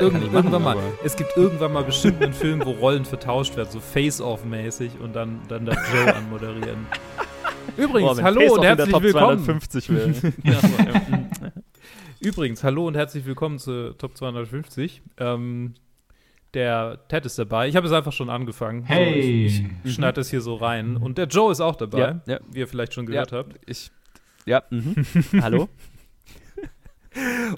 Irgend, kann irgendwann machen, mal. Es gibt irgendwann mal bestimmt einen Film, wo Rollen vertauscht werden, so Face-Off-mäßig und dann, dann der Joe anmoderieren. Übrigens, Boah, hallo und herzlich willkommen. ja, Übrigens, hallo und herzlich willkommen zu Top 250. Ähm, der Ted ist dabei. Ich habe es einfach schon angefangen. Hey! So, ich, ich schneide das hier so rein. Und der Joe ist auch dabei, ja, ja. wie ihr vielleicht schon gehört ja, habt. Ich, ja, mhm. hallo.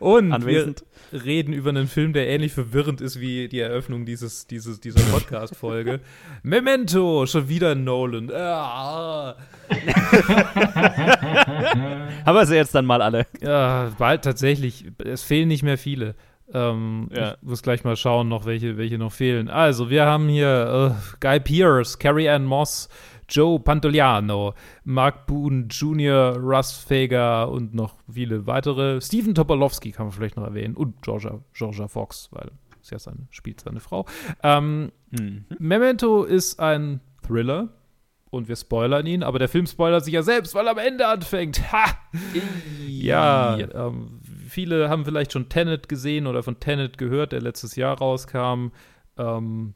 Und Anwesend. wir reden über einen Film, der ähnlich verwirrend ist wie die Eröffnung dieses, dieses, dieser Podcast-Folge. Memento, schon wieder Nolan. Ah. Haben wir sie jetzt dann mal alle? Ja, bald tatsächlich. Es fehlen nicht mehr viele. Ähm, ja. Ich muss gleich mal schauen, noch welche, welche noch fehlen. Also, wir haben hier uh, Guy Pearce, Carrie Ann Moss, Joe Pantoliano, Mark Boone Jr., Russ Fager und noch viele weitere. Stephen Topolowski kann man vielleicht noch erwähnen und Georgia, Georgia Fox, weil sie ja seine, spielt seine Frau. Ähm, mhm. Memento ist ein Thriller und wir spoilern ihn, aber der Film spoilert sich ja selbst, weil er am Ende anfängt. Ha! ja, ähm, viele haben vielleicht schon Tenet gesehen oder von Tenet gehört, der letztes Jahr rauskam. Ähm,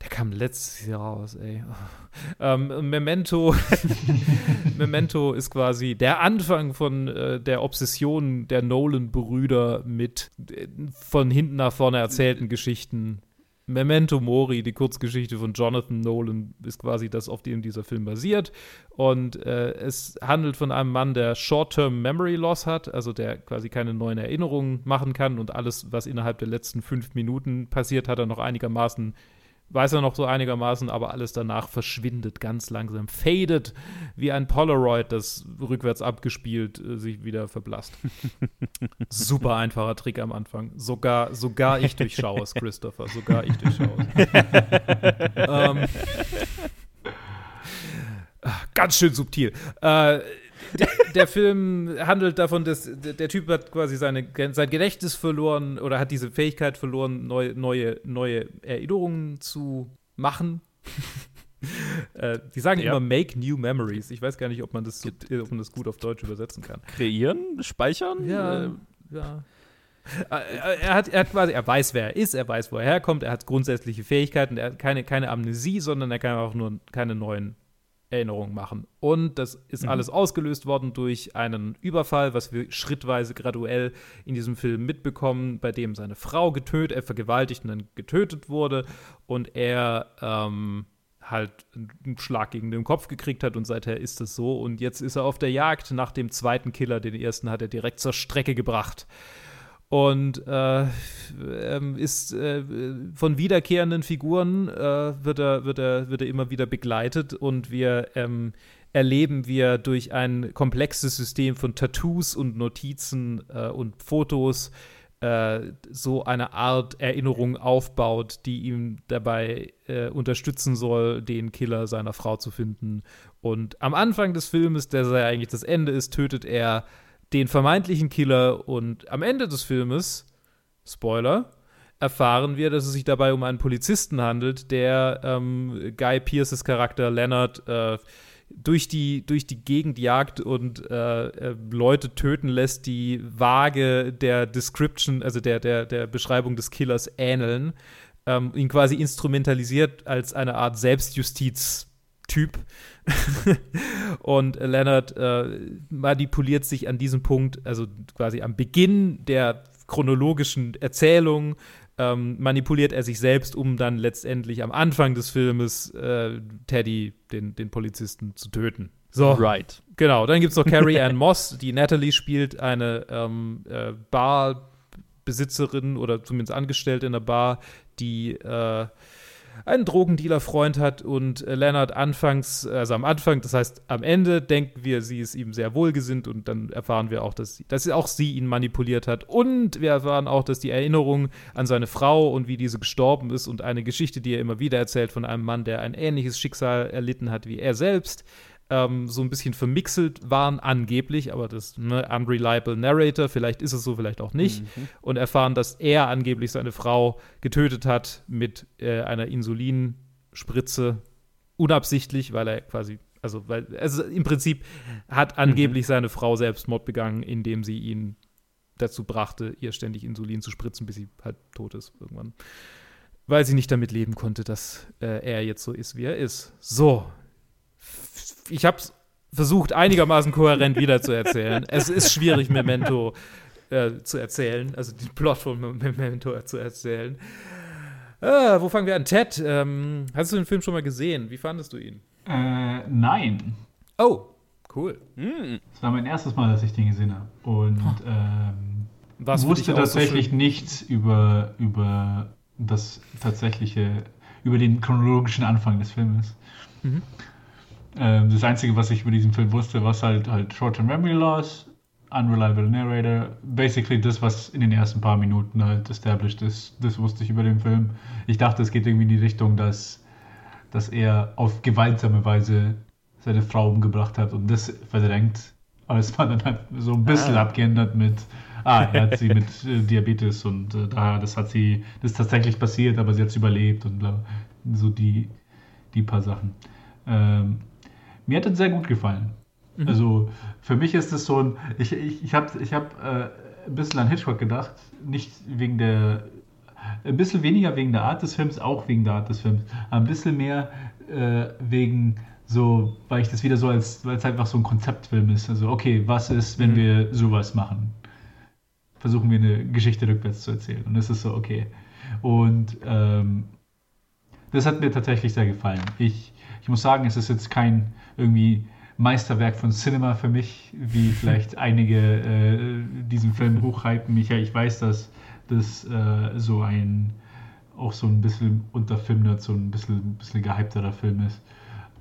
der kam letztes Jahr raus, ey. Ähm, Memento, Memento ist quasi der Anfang von äh, der Obsession der Nolan-Brüder mit äh, von hinten nach vorne erzählten Geschichten. Memento Mori, die Kurzgeschichte von Jonathan Nolan, ist quasi das, auf dem dieser Film basiert. Und äh, es handelt von einem Mann, der Short-Term Memory Loss hat, also der quasi keine neuen Erinnerungen machen kann und alles, was innerhalb der letzten fünf Minuten passiert, hat er noch einigermaßen weiß er noch so einigermaßen, aber alles danach verschwindet ganz langsam, fadet wie ein Polaroid, das rückwärts abgespielt äh, sich wieder verblasst. Super einfacher Trick am Anfang. Sogar, sogar ich durchschaue es, Christopher. Sogar ich durchschaue es. ähm, ganz schön subtil. Äh, der, der, Film handelt davon, dass der Typ hat quasi seine, sein Gedächtnis verloren oder hat diese Fähigkeit verloren, neue, neue, neue Erinnerungen zu machen. äh, die sagen ja. immer Make New Memories. Ich weiß gar nicht, ob man, das, ob man das gut auf Deutsch übersetzen kann. Kreieren? Speichern? Ja, äh, ja. Er hat, er hat quasi, er weiß, wer er ist, er weiß, wo er herkommt, er hat grundsätzliche Fähigkeiten, er hat keine, keine Amnesie, sondern er kann auch nur keine neuen Erinnerungen machen. Und das ist mhm. alles ausgelöst worden durch einen Überfall, was wir schrittweise graduell in diesem Film mitbekommen, bei dem seine Frau getötet, er vergewaltigt und dann getötet wurde und er ähm, halt einen Schlag gegen den Kopf gekriegt hat und seither ist es so. Und jetzt ist er auf der Jagd nach dem zweiten Killer, den ersten hat er direkt zur Strecke gebracht und äh, ähm, ist äh, von wiederkehrenden Figuren äh, wird, er, wird, er, wird er immer wieder begleitet und wir ähm, erleben, wie er durch ein komplexes System von Tattoos und Notizen äh, und Fotos äh, so eine Art Erinnerung aufbaut, die ihm dabei äh, unterstützen soll, den Killer seiner Frau zu finden. Und am Anfang des Filmes, der ja eigentlich das Ende ist, tötet er den vermeintlichen Killer und am Ende des Filmes, Spoiler, erfahren wir, dass es sich dabei um einen Polizisten handelt, der ähm, Guy Pierces Charakter Leonard äh, durch, die, durch die Gegend jagt und äh, äh, Leute töten lässt, die vage der Description, also der, der, der Beschreibung des Killers ähneln. Ähm, ihn quasi instrumentalisiert als eine Art Selbstjustiz Typ. und Leonard äh, manipuliert sich an diesem Punkt, also quasi am Beginn der chronologischen Erzählung, ähm, manipuliert er sich selbst, um dann letztendlich am Anfang des Filmes äh, Teddy, den, den Polizisten, zu töten. So. Right. Genau, dann gibt es noch Carrie Ann Moss, die Natalie spielt, eine ähm, äh, Barbesitzerin oder zumindest Angestellte in der Bar, die äh, einen Drogendealer-Freund hat und äh, Leonard anfangs, also am Anfang, das heißt am Ende, denken wir, sie ist ihm sehr wohlgesinnt und dann erfahren wir auch, dass, sie, dass auch sie ihn manipuliert hat. Und wir erfahren auch, dass die Erinnerung an seine Frau und wie diese gestorben ist und eine Geschichte, die er immer wieder erzählt von einem Mann, der ein ähnliches Schicksal erlitten hat wie er selbst, ähm, so ein bisschen vermixelt waren, angeblich, aber das ne, unreliable Narrator, vielleicht ist es so, vielleicht auch nicht, mhm. und erfahren, dass er angeblich seine Frau getötet hat mit äh, einer Insulinspritze, unabsichtlich, weil er quasi, also, weil, also im Prinzip hat angeblich mhm. seine Frau Selbstmord begangen, indem sie ihn dazu brachte, ihr ständig Insulin zu spritzen, bis sie halt tot ist irgendwann. Weil sie nicht damit leben konnte, dass äh, er jetzt so ist, wie er ist. So. Ich habe versucht, einigermaßen kohärent wiederzuerzählen. es ist schwierig, Memento äh, zu erzählen, also den Plot von Memento zu erzählen. Ah, wo fangen wir an? Ted, ähm, hast du den Film schon mal gesehen? Wie fandest du ihn? Äh, nein. Oh, cool. Hm. Das war mein erstes Mal, dass ich den gesehen habe. Und ähm, Was für wusste so tatsächlich schön- nichts über, über das tatsächliche, über den chronologischen Anfang des Filmes. Mhm. Ähm, das Einzige, was ich über diesen Film wusste, war halt, halt Short-Term Memory Loss, Unreliable Narrator. Basically das, was in den ersten paar Minuten halt established ist, das wusste ich über den Film. Ich dachte, es geht irgendwie in die Richtung, dass, dass er auf gewaltsame Weise seine Frau umgebracht hat und das verdrängt. Aber es war dann halt so ein bisschen Ah. abgeändert mit, ah, er hat sie mit äh, Diabetes und äh, da, das hat sie, das ist tatsächlich passiert, aber sie hat es überlebt und bla. So die, die paar Sachen. Ähm, mir hat es sehr gut gefallen. Also für mich ist es so ein, ich, ich, ich habe ich hab, äh, ein bisschen an Hitchcock gedacht, nicht wegen der, ein bisschen weniger wegen der Art des Films, auch wegen der Art des Films, ein bisschen mehr äh, wegen so, weil ich das wieder so als, weil es einfach so ein Konzeptfilm ist. Also okay, was ist, wenn Mhm. wir sowas machen? Versuchen wir eine Geschichte rückwärts zu erzählen. Und das ist so, okay. Und ähm, das hat mir tatsächlich sehr gefallen. Ich, ich muss sagen, es ist jetzt kein irgendwie Meisterwerk von Cinema für mich, wie vielleicht einige äh, diesen Film hochhypen. Ich, ich weiß, dass das äh, so ein auch so ein bisschen unter Filmnerd so ein bisschen, bisschen gehypterer Film ist.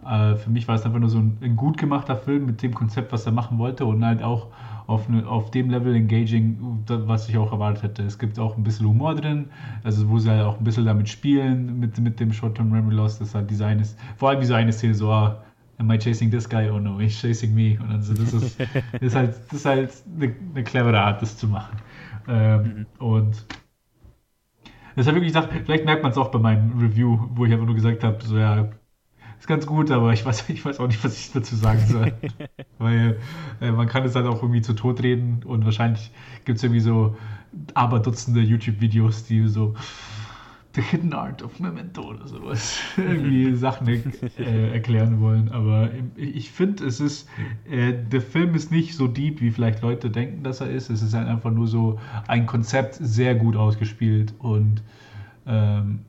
Äh, für mich war es einfach nur so ein, ein gut gemachter Film mit dem Konzept, was er machen wollte und halt auch auf, ne, auf dem Level engaging, was ich auch erwartet hätte. Es gibt auch ein bisschen Humor drin, also wo sie halt auch ein bisschen damit spielen, mit, mit dem Short-Term Memory Loss, das halt diese eine, vor allem diese eine Szene so, ah, am I chasing this guy? Oh no, he's chasing me. Und dann so, das ist, das ist halt, das ist halt eine, eine clevere Art, das zu machen. Ähm, Und deshalb wirklich gedacht, vielleicht merkt man es auch bei meinem Review, wo ich einfach nur gesagt habe, so ja, ist ganz gut, aber ich weiß, ich weiß auch nicht, was ich dazu sagen soll. Weil äh, man kann es halt auch irgendwie zu tot reden und wahrscheinlich gibt es irgendwie so aber Dutzende YouTube-Videos, die so The Hidden Art of Memento oder sowas irgendwie Sachen äh, erklären wollen. Aber ich, finde, es ist, äh, der Film ist nicht so deep, wie vielleicht Leute denken, dass er ist. Es ist halt einfach nur so ein Konzept sehr gut ausgespielt und ähm,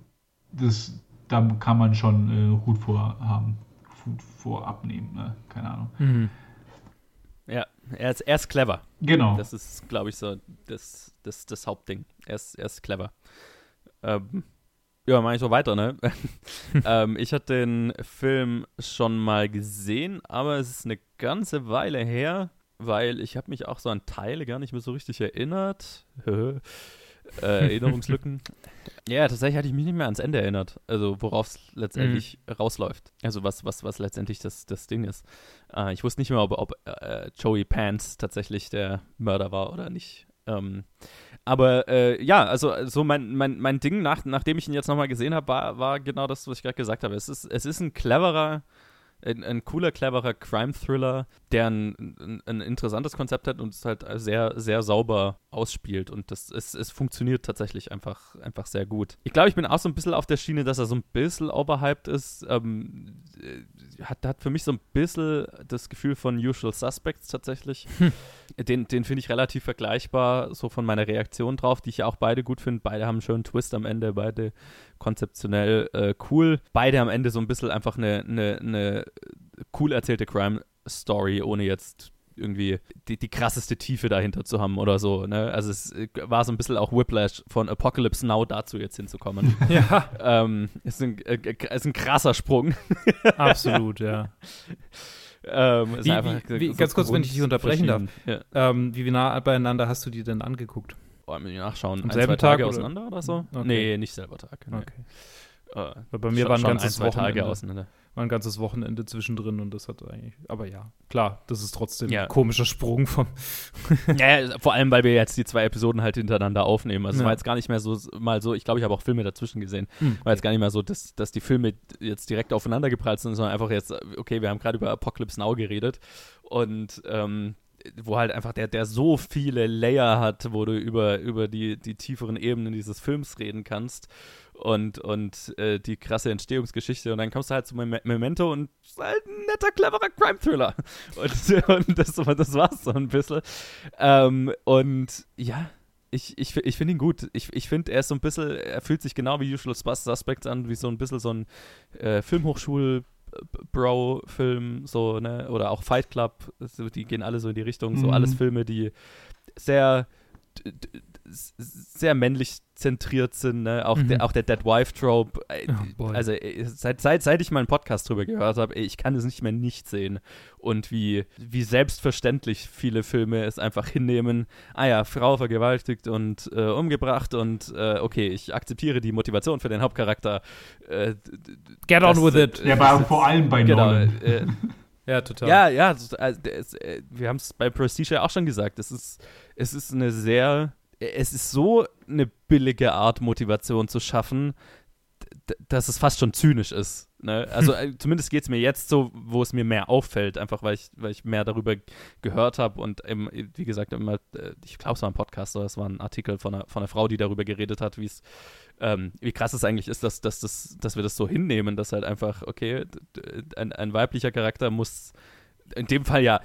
das, da kann man schon äh, Hut vor haben, Hut vor abnehmen, ne? keine Ahnung. Mhm. Ja, er ist, er ist clever. Genau. Das ist, glaube ich, so das, das, das Hauptding. Er ist, er ist clever. Ähm, ja, mache ich so weiter, ne? ähm, ich hatte den Film schon mal gesehen, aber es ist eine ganze Weile her, weil ich habe mich auch so an Teile gar nicht mehr so richtig erinnert. äh, Erinnerungslücken. ja, tatsächlich hatte ich mich nicht mehr ans Ende erinnert. Also worauf es letztendlich rausläuft. Also was, was, was letztendlich das, das Ding ist. Äh, ich wusste nicht mehr, ob, ob äh, Joey Pants tatsächlich der Mörder war oder nicht. Ähm, aber äh, ja, also so mein, mein, mein Ding, nach, nachdem ich ihn jetzt nochmal gesehen habe, war, war genau das, was ich gerade gesagt habe. Es ist, es ist ein cleverer, ein, ein cooler, cleverer Crime-Thriller, der ein, ein, ein interessantes Konzept hat und es halt sehr, sehr sauber ausspielt. Und das es, es funktioniert tatsächlich einfach, einfach sehr gut. Ich glaube, ich bin auch so ein bisschen auf der Schiene, dass er so ein bisschen overhyped ist. Ähm, äh, hat, hat für mich so ein bisschen das Gefühl von Usual Suspects tatsächlich. Den, den finde ich relativ vergleichbar, so von meiner Reaktion drauf, die ich ja auch beide gut finde. Beide haben einen schönen Twist am Ende, beide konzeptionell äh, cool. Beide am Ende so ein bisschen einfach eine, eine, eine cool erzählte Crime-Story, ohne jetzt irgendwie die, die krasseste Tiefe dahinter zu haben oder so. Ne? Also es äh, war so ein bisschen auch Whiplash von Apocalypse Now dazu jetzt hinzukommen. Ja, ähm, ist, ein, äh, ist ein krasser Sprung. absolut, ja. ähm, Wie- wie- wie- ganz kurz, wenn ich dich unterbrechen darf. Ja. Ähm, wie nah beieinander hast du die denn angeguckt? Muss ich nachschauen. Am ein, selben Tage Tag oder- auseinander oder so? Okay. Nee, nicht selber Tag. Nee. Okay. Äh, bei mir schon- war ein ganzes ein, zwei Tage Wochenende. auseinander. War ein ganzes Wochenende zwischendrin und das hat eigentlich. Aber ja, klar, das ist trotzdem Ja. ein komischer Sprung vom. ja, ja, vor allem, weil wir jetzt die zwei Episoden halt hintereinander aufnehmen. Also es Ja. war jetzt gar nicht mehr so mal so, ich glaube, ich habe auch Filme dazwischen gesehen. Hm. War jetzt gar nicht mehr so, dass, dass die Filme jetzt direkt aufeinander geprallt sind, sondern einfach jetzt, okay, wir haben gerade über Apocalypse Now geredet und ähm, wo halt einfach der, der so viele Layer hat, wo du über, über die, die tieferen Ebenen dieses Films reden kannst und, und äh, die krasse Entstehungsgeschichte und dann kommst du halt zu Mem Memento und ist halt ein netter, cleverer Crime-Thriller. Und, und das, das war's so ein bisschen. Ähm, und ja, ich, ich, ich finde ihn gut. Ich, ich finde, er ist so ein bisschen, er fühlt sich genau wie Usual Suspects an, wie so ein bisschen so ein äh, Filmhochschul- Bro-Film, so, ne? Oder auch Fight Club, die gehen alle so in die Richtung, so mhm. alles Filme, die sehr sehr männlich zentriert sind, ne? auch, mhm. der, auch der Dead Wife Trope. Äh, oh, also äh, seit, seit, seit ich mal einen Podcast drüber gehört habe, ich kann es nicht mehr nicht sehen. Und wie, wie selbstverständlich viele Filme es einfach hinnehmen, ah ja, Frau vergewaltigt und äh, umgebracht und äh, okay, ich akzeptiere die Motivation für den Hauptcharakter. Äh, Get on with it. Ja, aber vor allem bei genau, Nolan. Ja, total. Ja, ja, also, wir haben es bei Prestige ja auch schon gesagt. Es ist, es ist eine sehr es ist so eine billige Art, Motivation zu schaffen, dass es fast schon zynisch ist. Ne? Also äh, zumindest geht es mir jetzt so, wo es mir mehr auffällt, einfach weil ich, weil ich mehr darüber gehört habe und eben, wie gesagt, immer, äh, ich glaube, es war ein Podcast oder es war ein Artikel von einer, von einer Frau, die darüber geredet hat, wie es ähm, wie krass es eigentlich ist, dass, dass, dass, dass wir das so hinnehmen, dass halt einfach, okay, ein, ein weiblicher Charakter muss in dem Fall ja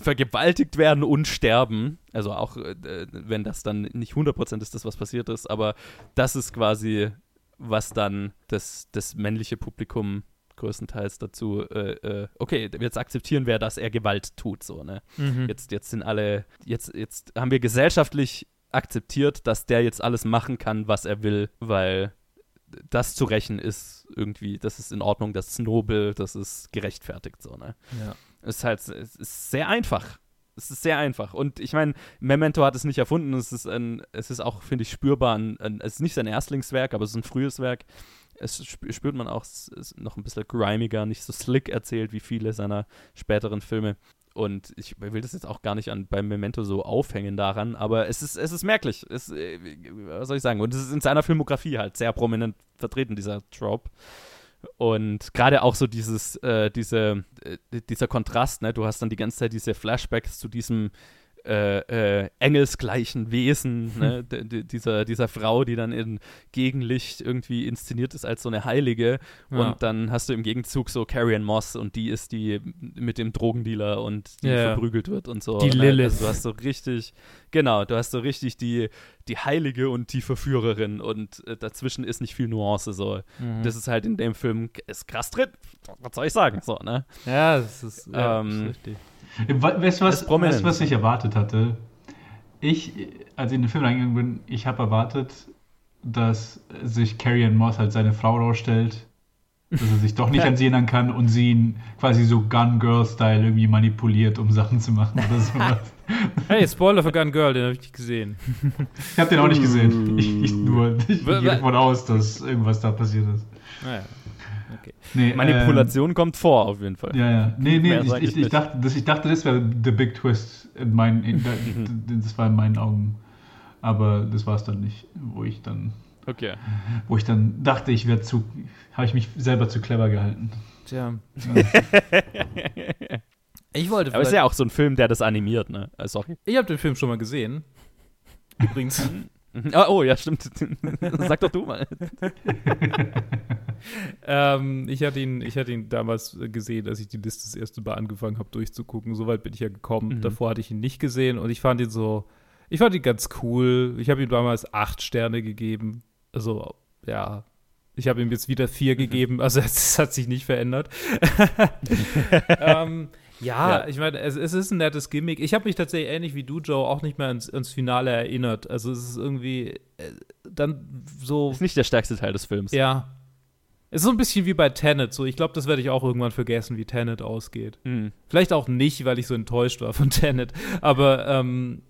vergewaltigt werden und sterben. Also auch, äh, wenn das dann nicht 100% ist, das was passiert ist, aber das ist quasi, was dann das, das männliche Publikum größtenteils dazu, äh, äh, okay, jetzt akzeptieren wir, dass er Gewalt tut, so, ne? Mhm. Jetzt, jetzt sind alle, jetzt, jetzt haben wir gesellschaftlich akzeptiert, dass der jetzt alles machen kann, was er will, weil das zu rächen ist irgendwie, das ist in Ordnung, das ist nobel, das ist gerechtfertigt, so, ne? Ja. Es ist halt, es ist sehr einfach. Es ist sehr einfach. Und ich meine, Memento hat es nicht erfunden. Es ist, ein, es ist auch, finde ich, spürbar. Ein, ein, es ist nicht sein Erstlingswerk, aber es ist ein frühes Werk. Es spürt man auch, es ist noch ein bisschen grimiger, nicht so slick erzählt wie viele seiner späteren Filme. Und ich will das jetzt auch gar nicht an, beim Memento so aufhängen daran, aber es ist, es ist merklich. Es, äh, was soll ich sagen? Und es ist in seiner Filmografie halt sehr prominent vertreten, dieser Trope. Und gerade auch so dieses, äh, diese, äh, dieser Kontrast, ne? Du hast dann die ganze Zeit diese Flashbacks zu diesem äh, äh, engelsgleichen Wesen, ne? dieser, dieser Frau, die dann in Gegenlicht irgendwie inszeniert ist als so eine Heilige. Ja. Und dann hast du im Gegenzug so Carrie Ann Moss und die ist die mit dem Drogendealer und die ja. verprügelt wird und so. Die ne? Lilith. Also du hast so richtig, genau, du hast so richtig die, die Heilige und die Verführerin und äh, dazwischen ist nicht viel Nuance so. Mhm. Das ist halt in dem Film ist krass drin. Was soll ich sagen? So, ne? Ja, das ist, ja, ähm, das ist richtig. Weißt du, was, weißt, was ich erwartet hatte? Ich, als ich in den Film reingegangen bin, ich habe erwartet, dass sich Carrie Ann Moss als seine Frau rausstellt, dass er sich doch nicht an sie erinnern kann und sie ihn quasi so Gun Girl-Style irgendwie manipuliert, um Sachen zu machen oder sowas. Hey, Spoiler für Gun Girl, den habe ich nicht gesehen. Ich habe den auch nicht gesehen. Ich, ich nur. Ich gehe davon aus, dass irgendwas da passiert ist. Naja. Okay. Nee, Manipulation ähm, kommt vor, auf jeden Fall. Ja, ja. Nee, nee, ich, ich, ich, dachte, das, ich dachte, das wäre the big twist. In meinen, in, das war in meinen Augen. Aber das war es dann nicht, wo ich dann. Okay. Wo ich dann dachte, ich werde zu. Habe ich mich selber zu clever gehalten. Tja. ich wollte. Aber es ist ja auch so ein Film, der das animiert, ne? Sorry. Ich habe den Film schon mal gesehen. Übrigens. oh, oh, ja, stimmt. Sag doch du mal. ähm, ich, hatte ihn, ich hatte ihn damals gesehen, als ich die Liste das erste Mal angefangen habe durchzugucken. Soweit bin ich ja gekommen. Mhm. Davor hatte ich ihn nicht gesehen und ich fand ihn so, ich fand ihn ganz cool. Ich habe ihm damals acht Sterne gegeben. Also, ja, ich habe ihm jetzt wieder vier mhm. gegeben, also es hat sich nicht verändert. ähm, ja, ja, ich meine, es, es, ist ein nettes Gimmick. Ich habe mich tatsächlich ähnlich wie du, Joe, auch nicht mehr ans, ans Finale erinnert. Also es ist irgendwie äh, dann so. Ist nicht der stärkste Teil des Films. Ja, es ist so ein bisschen wie bei Tenet. So, ich glaube, das werde ich auch irgendwann vergessen, wie Tenet ausgeht. Mhm. Vielleicht auch nicht, weil ich so enttäuscht war von Tenet. Aber ähm,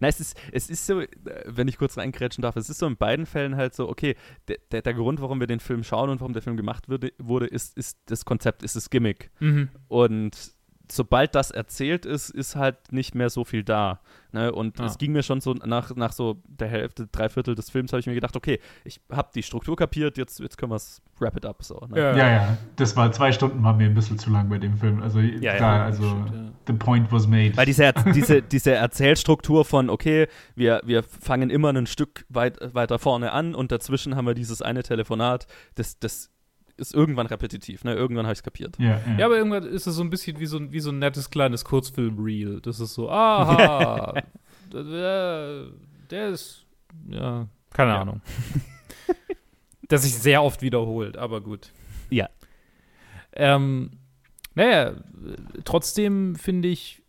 na, es ist, es ist so, wenn ich kurz reinkrätschen darf, es ist so in beiden Fällen halt so, okay, der, der, der Grund, warum wir den Film schauen und warum der Film gemacht wurde, wurde ist, ist das Konzept, ist das Gimmick. Mhm. Und sobald das erzählt ist, ist halt nicht mehr so viel da. Ne? Und Ja. es ging mir schon so nach, nach so der Hälfte, drei Viertel des Films, habe ich mir gedacht, okay, ich habe die Struktur kapiert, jetzt, jetzt können wir es wrap it up. So, ne? Ja. Ja, ja, das war zwei Stunden waren mir ein bisschen zu lang bei dem Film. Also, Ja, klar, ja, also, stimmt, ja. the point was made. Weil diese, diese, diese Erzählstruktur von, okay, wir, wir fangen immer ein Stück weit, weiter vorne an und dazwischen haben wir dieses eine Telefonat, das, das ist irgendwann repetitiv, ne? Irgendwann habe ich es kapiert. ja, ja. Ja, aber irgendwann ist es so ein bisschen wie so ein, wie so ein nettes kleines Kurzfilm-Reel. Das ist so, aha, der, der ist, ja, keine Ja. Ahnung. das sich sehr oft wiederholt, aber gut. Ja. Ähm, naja, trotzdem finde ich,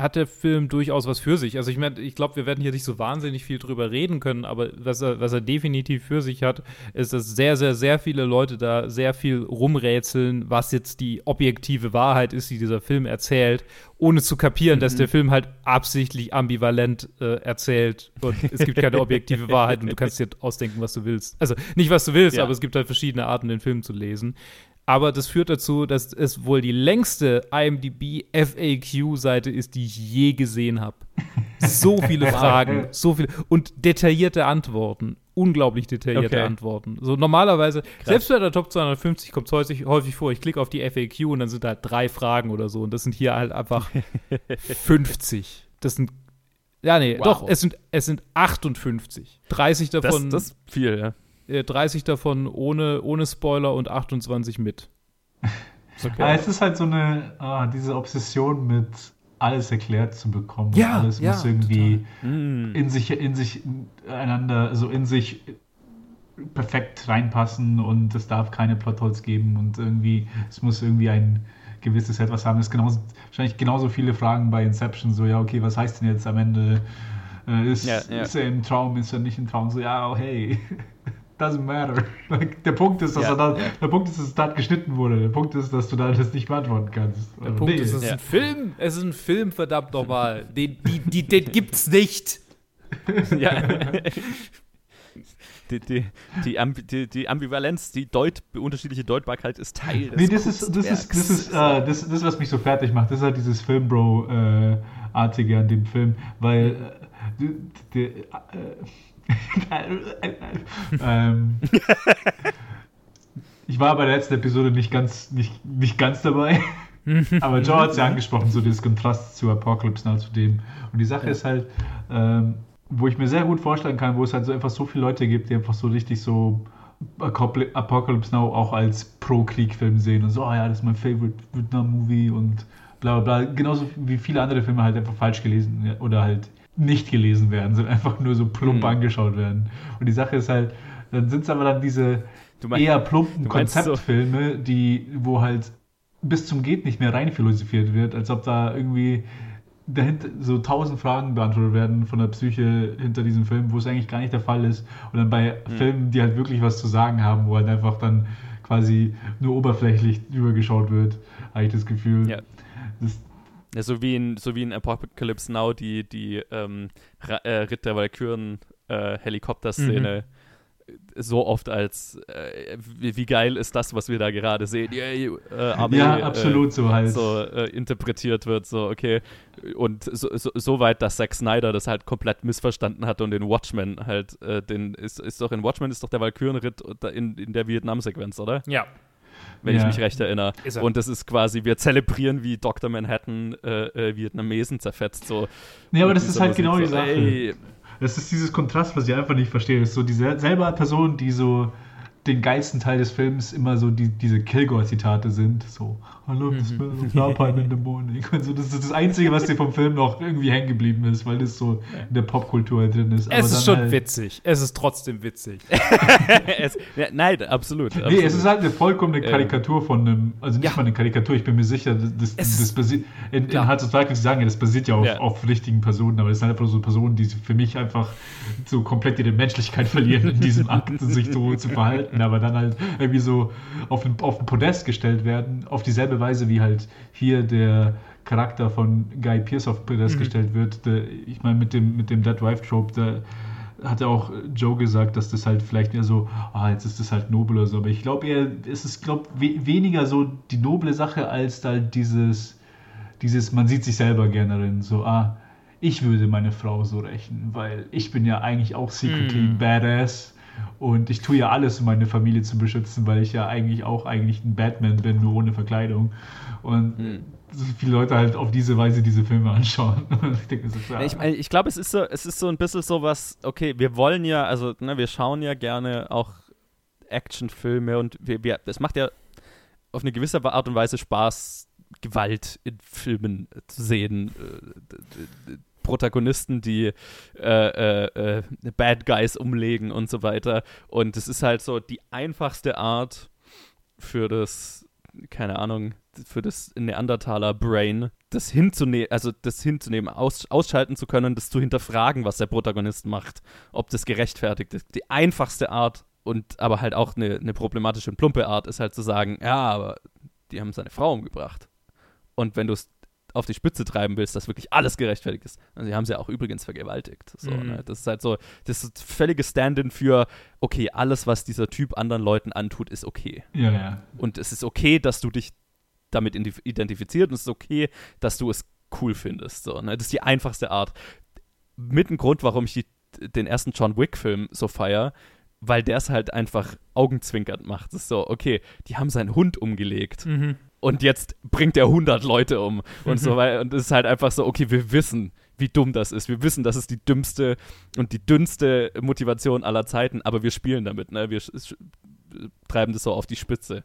hat der Film durchaus was für sich. Also ich meine, ich glaube, wir werden hier nicht so wahnsinnig viel drüber reden können, aber was er, was er definitiv für sich hat, ist, dass sehr, sehr, sehr viele Leute da sehr viel rumrätseln, was jetzt die objektive Wahrheit ist, die dieser Film erzählt, ohne zu kapieren, dass Mhm. der Film halt absichtlich ambivalent äh, erzählt und es gibt keine objektive Wahrheit und du kannst dir ausdenken, was du willst. Also nicht, was du willst, Ja. aber es gibt halt verschiedene Arten, den Film zu lesen. Aber das führt dazu, dass es wohl die längste IMDb FAQ-Seite ist, die ich je gesehen habe. So viele Fragen, so viele und detaillierte Antworten. Unglaublich detaillierte Okay. Antworten. So normalerweise, selbst bei der Top 250 kommt es häufig, häufig vor, ich klicke auf die FAQ und dann sind da drei Fragen oder so. Und das sind hier halt einfach 50. Das sind, ja, nee, Wow. doch, es sind, es sind 58. 30 Das, davon das ist viel, ja. Äh, 30 davon ohne, ohne Spoiler und 28 mit. Ist okay. Aber es ist halt so eine, ah, diese Obsession mit alles erklärt zu bekommen. Ja, alles ja, muss irgendwie Mm. in sich, in sich einander, also in sich perfekt reinpassen und es darf keine Plotholes geben und irgendwie, es muss irgendwie ein gewisses etwas haben. Es ist genauso, wahrscheinlich genauso viele Fragen bei Inception, so, ja, okay, was heißt denn jetzt am Ende? Äh, ist, Ja, ja. ist er im Traum, ist er nicht im Traum? So, ja, oh, hey, doesn't matter. Der Punkt ist, dass Ja, er da, ja. der Punkt ist, dass es da geschnitten wurde. Der Punkt ist, dass du da das nicht beantworten kannst. Der Also, Punkt nee. ist, es ist Ja. ein Film. Es ist ein Film, verdammt nochmal. Den, die, die, den gibt's nicht. ja. Die, die, die, Ambi die, die Ambivalenz, die Deut unterschiedliche Deutbarkeit ist Teil des Nee, das ist, das ist, das ist, äh, das, das, was mich so fertig macht. Das ist halt dieses Filmbro-artige an dem Film, weil äh, die, die, äh, ähm, ich war bei der letzten Episode nicht ganz, nicht, nicht ganz dabei, aber Joe hat es ja angesprochen, so dieses Kontrast zu Apocalypse Now zu dem. Und die Sache ist halt, ähm, wo ich mir sehr gut vorstellen kann, wo es halt so einfach so viele Leute gibt, die einfach so richtig so Apocalypse Now auch als Pro-Krieg-Film sehen und so, oh ja, das ist mein Favorite Vietnam-Movie und bla bla bla. Genauso wie viele andere Filme halt einfach falsch gelesen ja, oder halt nicht gelesen werden, sondern einfach nur so plump Mhm. angeschaut werden. Und die Sache ist halt, dann sind es aber dann diese meinst- eher plumpen meinst so- Konzeptfilme, die, wo halt bis zum Geht nicht mehr rein philosophiert wird, als ob da irgendwie dahinter so tausend Fragen beantwortet werden von der Psyche hinter diesem Film, wo es eigentlich gar nicht der Fall ist. Und dann bei Hm. Filmen, die halt wirklich was zu sagen haben, wo halt einfach dann quasi nur oberflächlich drüber geschaut wird, habe ich das Gefühl. Ja. Das, Ja, so wie in, so wie in Apocalypse Now die, die ähm, äh, Ritt der Valkyren äh, Helikopterszene so oft als äh, wie, wie geil ist das, was wir da gerade sehen, Yay, äh, Armee, ja, absolut so äh, halt. so äh, interpretiert wird, so okay und so, so, so weit, dass Zack Snyder das halt komplett missverstanden hat und in Watchmen halt äh, den ist, ist doch in Watchmen ist doch der Valkyrenritt in, in der Vietnam-Sequenz, oder? Ja. Wenn ich Ja. mich recht erinnere. Er. Und das ist quasi, wir zelebrieren, wie Dr. Manhattan äh, äh, Vietnamesen zerfetzt. So Nee, aber das ist halt genau die so, Sache. ey, Das ist dieses Kontrast, was ich einfach nicht verstehe. Das ist so diese selber Person, die so den geilsten Teil des Films immer so die, diese Kilgore-Zitate sind. So, I love the smell of napalm in the morning. Und so, das ist das Einzige, was dir vom Film noch irgendwie hängen geblieben ist, weil das so in der Popkultur halt drin ist. Aber Es ist schon halt, witzig. Es ist trotzdem witzig. es, ja, nein, absolut. Nee, absolut. es ist halt eine vollkommene. Karikatur von einem, also nicht Ja. mal eine Karikatur, ich bin mir sicher, das, das, das ist- basiert, in, in. Hearts of Darkness, sagen ja, das basiert ja auf, Ja. auf richtigen Personen, aber es sind einfach so Personen, die für mich einfach so komplett ihre Menschlichkeit verlieren in diesem Akt, sich so zu verhalten, aber dann halt irgendwie so auf ein, auf ein Podest gestellt werden, auf dieselbe Weise wie halt hier der Charakter von Guy Pearce auf Mhm. gestellt wird. Der, ich meine, mit dem, mit dem Dead Wife Trope, da hat ja auch Joe gesagt, dass das halt vielleicht eher so, ah, jetzt ist das halt nobel oder so. Aber ich glaube eher, es ist, glaube we weniger so die noble Sache, als da dieses, dieses, man sieht sich selber gerne drin, so, ah, ich würde meine Frau so rächen, weil ich bin ja eigentlich auch secretly mm. badass und ich tue ja alles, um meine Familie zu beschützen, weil ich ja eigentlich auch eigentlich ein Batman bin, nur ohne Verkleidung. Und so viele Leute halt auf diese Weise diese Filme anschauen. ich denke, so, ja. ich, ich glaube, es ist so, es ist so ein bisschen so was, okay, wir wollen ja, also ne, wir schauen ja gerne auch Actionfilme und wir, wir, das macht ja auf eine gewisse Art und Weise Spaß, Gewalt in Filmen zu sehen. Protagonisten, die äh, äh, äh, Bad Guys umlegen und so weiter. Und es ist halt so die einfachste Art für das, keine Ahnung, für das Neandertaler Brain, das hinzunehmen, also das hinzunehmen, aus, ausschalten zu können, das zu hinterfragen, was der Protagonist macht, ob das gerechtfertigt ist. Die einfachste Art und aber halt auch eine, eine problematische und plumpe Art ist halt zu sagen, ja, aber die haben seine Frau umgebracht. Und wenn du es auf die Spitze treiben willst, dass wirklich alles gerechtfertigt ist. Also sie haben sie ja auch übrigens vergewaltigt. So, mhm. ne? Das ist halt so, das ist völlige Stand-in für, okay, alles, was dieser Typ anderen Leuten antut, ist okay. Ja, ja. Und es ist okay, dass du dich damit identifizierst und es ist okay, dass du es cool findest. So, ne? Das ist die einfachste Art. Mit ein Grund, warum ich die, den ersten John Wick-Film so feiere, weil der es halt einfach augenzwinkernd macht. Das ist so, okay, die haben seinen Hund umgelegt. Mhm und jetzt bringt er 100 Leute um und so weiter. Und es ist halt einfach so, okay, wir wissen, wie dumm das ist. Wir wissen, das ist die dümmste und die dünnste Motivation aller Zeiten, aber wir spielen damit, ne? Wir treiben das so auf die Spitze.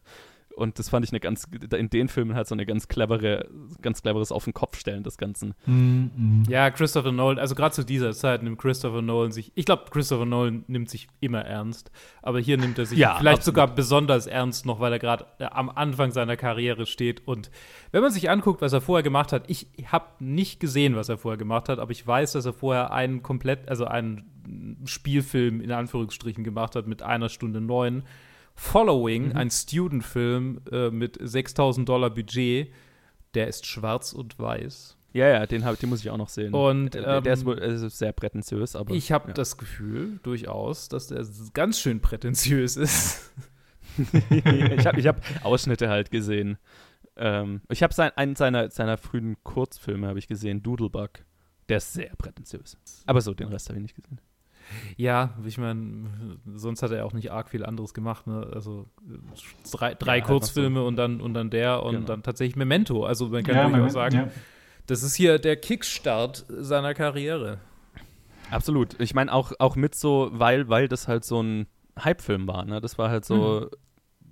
Und das fand ich eine ganz, in den Filmen halt so eine ganz clevere, ganz cleveres Auf den Kopf stellen des Ganzen. Mm, mm. Ja, Christopher Nolan, also gerade zu dieser Zeit nimmt Christopher Nolan sich, ich glaube, Christopher Nolan nimmt sich immer ernst, aber hier nimmt er sich ja, vielleicht absolut. sogar besonders ernst noch, weil er gerade äh, am Anfang seiner Karriere steht. Und wenn man sich anguckt, was er vorher gemacht hat, ich habe nicht gesehen, was er vorher gemacht hat, aber ich weiß, dass er vorher einen komplett, also einen Spielfilm in Anführungsstrichen gemacht hat mit einer Stunde neun Following, mhm. ein Student-Film äh, mit 6000 Dollar Budget, der ist schwarz und weiß. Ja, ja, den, hab, den muss ich auch noch sehen. Und ähm, der, der, ist ähm, wohl ist sehr prätentiös, aber. Ich habe ja. das Gefühl, durchaus, dass der ganz schön prätentiös ist. ich habe ich hab Ausschnitte halt gesehen. Ähm, ich habe sein, einen seiner, seiner frühen Kurzfilme habe ich gesehen, Doodlebug. Der ist sehr prätentiös. Aber so, den Rest habe ich nicht gesehen. Ja, ich meine, sonst hat er auch nicht arg viel anderes gemacht. Ne? Also drei, drei ja, Kurzfilme so. und, dann, und dann der und genau. dann tatsächlich Memento. Also man kann ja, durchaus sagen, ja. das ist hier der Kickstart seiner Karriere. Absolut. Ich meine auch, auch mit so, weil, weil das halt so ein Hype-Film war. Ne? Das war halt so,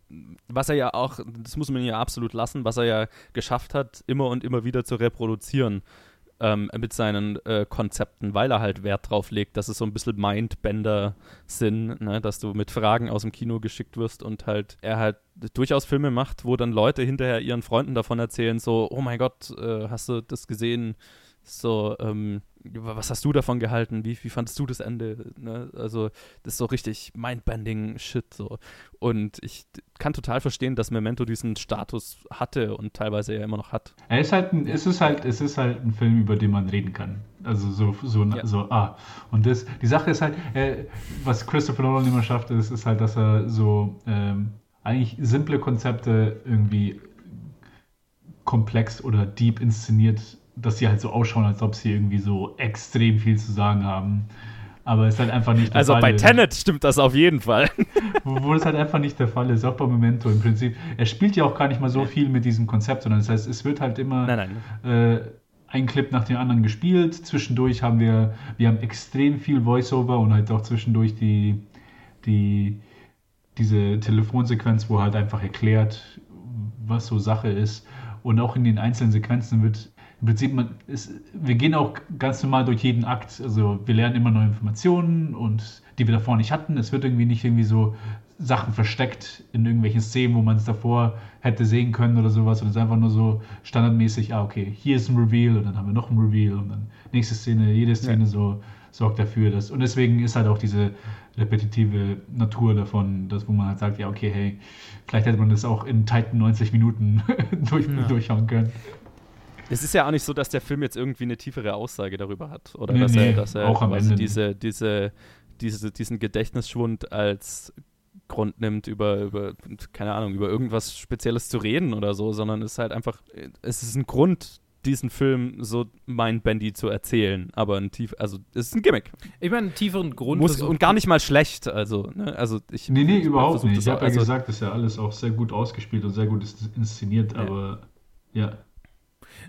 mhm. was er ja auch, das muss man ja absolut lassen, was er ja geschafft hat, immer und immer wieder zu reproduzieren ähm, mit seinen äh, Konzepten, weil er halt Wert drauf legt, dass es so ein bisschen Mindbender sind, ne? dass du mit Fragen aus dem Kino geschickt wirst und halt er halt durchaus Filme macht, wo dann Leute hinterher ihren Freunden davon erzählen, so, oh mein Gott, äh, hast du das gesehen? So, ähm, was hast du davon gehalten? Wie, wie fandest du das Ende? Ne? Also, das ist so richtig mindbending Shit. So. Und ich kann total verstehen, dass Memento diesen Status hatte und teilweise ja immer noch hat. Er ist halt ein, es ist halt, es ist halt ein Film, über den man reden kann. Also so, so, ja. so, ah. Und das, die Sache ist halt, äh, was Christopher Nolan immer schafft, ist, ist halt, dass er so ähm, eigentlich simple Konzepte irgendwie komplex oder deep inszeniert dass sie halt so ausschauen, als ob sie irgendwie so extrem viel zu sagen haben. Aber es ist halt einfach nicht der also Fall. Also bei Tenet stimmt das auf jeden Fall. wo, das halt einfach nicht der Fall ist, auch bei Memento im Prinzip. Er spielt ja auch gar nicht mal so viel mit diesem Konzept, sondern das heißt, es wird halt immer nein, nein. Äh, ein Clip nach dem anderen gespielt. Zwischendurch haben wir, wir haben extrem viel Voiceover und halt auch zwischendurch die, die, diese Telefonsequenz, wo halt einfach erklärt, was so Sache ist. Und auch in den einzelnen Sequenzen wird im Prinzip, man ist, wir gehen auch ganz normal durch jeden Akt. Also wir lernen immer neue Informationen und die wir davor nicht hatten. Es wird irgendwie nicht irgendwie so Sachen versteckt in irgendwelchen Szenen, wo man es davor hätte sehen können oder sowas. Und es ist einfach nur so standardmäßig, ah, okay, hier ist ein Reveal und dann haben wir noch ein Reveal und dann nächste Szene, jede Szene ja. so sorgt dafür, dass. Und deswegen ist halt auch diese repetitive Natur davon, dass wo man halt sagt, ja, okay, hey, vielleicht hätte man das auch in tighten 90 Minuten durch, ja. durchhauen können. Es ist ja auch nicht so, dass der Film jetzt irgendwie eine tiefere Aussage darüber hat. Oder nee, dass er, dass er auch quasi diese, diese, diese, diesen Gedächtnisschwund als Grund nimmt, über, über, keine Ahnung, über irgendwas Spezielles zu reden oder so, sondern es ist halt einfach, es ist ein Grund, diesen Film so meint Bendy zu erzählen, aber ein tief, also es ist ein Gimmick. Ich meine, einen tieferen Grund. Muss, und gar nicht mal schlecht, also, ne? also ich. Nee, nee, überhaupt nicht. das Ich habe ja also, gesagt, das ist ja alles auch sehr gut ausgespielt und sehr gut ins- inszeniert, Ja. aber ja.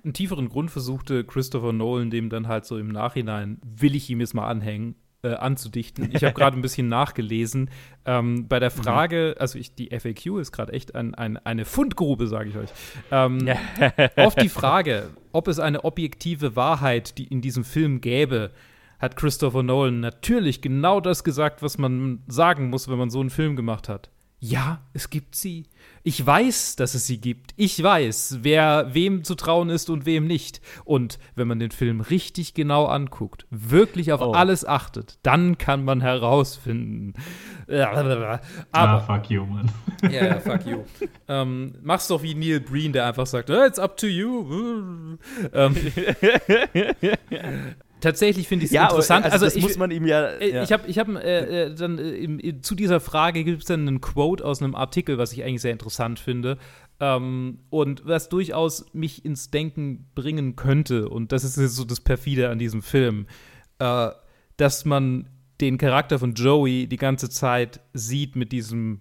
Einen tieferen Grund versuchte Christopher Nolan dem dann halt so im Nachhinein, will ich ihm jetzt mal anhängen, äh, anzudichten. Ich habe gerade ein bisschen nachgelesen. Ähm, bei der Frage, also ich, die FAQ ist gerade echt ein, ein, eine Fundgrube, sage ich euch. Ähm, auf die Frage, ob es eine objektive Wahrheit die in diesem Film gäbe, hat Christopher Nolan natürlich genau das gesagt, was man sagen muss, wenn man so einen Film gemacht hat. Ja, es gibt sie. Ich weiß, dass es sie gibt. Ich weiß, wer wem zu trauen ist und wem nicht. Und wenn man den Film richtig genau anguckt, wirklich auf Oh. alles achtet, dann kann man herausfinden. ah, Aber fuck you, Mann. ja, ja, fuck you. ähm, mach's doch wie Neil Breen, der einfach sagt, "Eh, it's up to you. ähm, tatsächlich finde ich es ja, interessant. Also, Also, das ich, muss man ihm ja. äh, ja. ich habe ich hab, äh, äh, dann äh, im, zu dieser Frage gibt es dann einen Quote aus einem Artikel, was ich eigentlich sehr interessant finde. Ähm, und was durchaus mich ins Denken bringen könnte, und das ist jetzt so das Perfide an diesem Film, äh, dass man den Charakter von Joey die ganze Zeit sieht mit diesem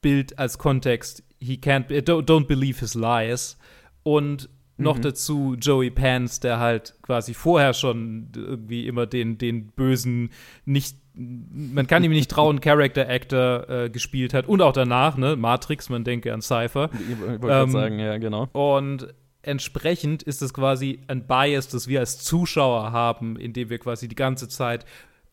Bild als Kontext, he can't, äh, don't, don't believe his lies. Und noch Mhm. dazu Joey Pants, der halt quasi vorher schon irgendwie immer den, den bösen, nicht, man kann ihm nicht trauen, Character Actor äh, gespielt hat. Und auch danach, ne, Matrix, man denke an Cypher. ich wollte ähm, sagen, ja, genau. Und entsprechend ist es quasi ein Bias, das wir als Zuschauer haben, indem wir quasi die ganze Zeit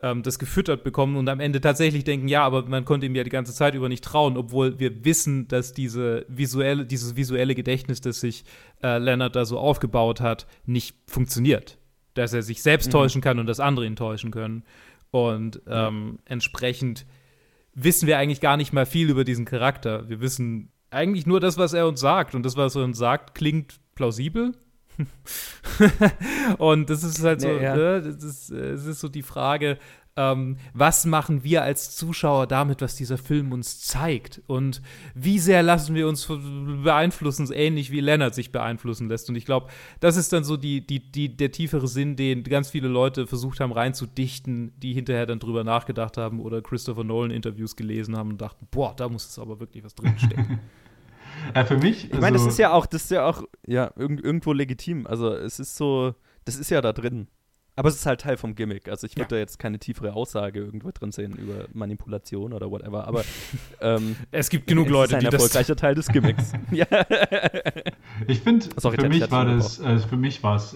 ähm, das gefüttert bekommen und am Ende tatsächlich denken, ja, aber man konnte ihm ja die ganze Zeit über nicht trauen, obwohl wir wissen, dass diese visuelle, dieses visuelle Gedächtnis, das sich äh, Leonard da so aufgebaut hat, nicht funktioniert. Dass er sich selbst Mhm. täuschen kann und dass andere ihn täuschen können. Und ähm, entsprechend wissen wir eigentlich gar nicht mal viel über diesen Charakter. Wir wissen eigentlich nur das, was er uns sagt. Und das, was er uns sagt, klingt plausibel. und das ist halt so, Nee, ja. ne, das ist, äh, es ist so die Frage, ähm, was machen wir als Zuschauer damit, was dieser Film uns zeigt? Und wie sehr lassen wir uns beeinflussen, ähnlich wie Leonard sich beeinflussen lässt? Und ich glaube, das ist dann so die, die, die, der tiefere Sinn, den ganz viele Leute versucht haben reinzudichten, die hinterher dann drüber nachgedacht haben oder Christopher Nolan Interviews gelesen haben und dachten, boah, da muss es aber wirklich was drinstecken. Ja, für mich. Ich meine, das also- ist ja auch, das ist ja auch, ja, irg irgendwo legitim. Also es ist so, das ist ja da drin. Aber es ist halt Teil vom Gimmick. Also ich würde da jetzt keine tiefere Aussage irgendwo drin sehen über Manipulation oder whatever. Aber ähm, es gibt genug es Leute, ist ein die das erfolgreicher Teil des Gimmicks. ja. Ich finde, Sorry, für mich war das, für mich war es,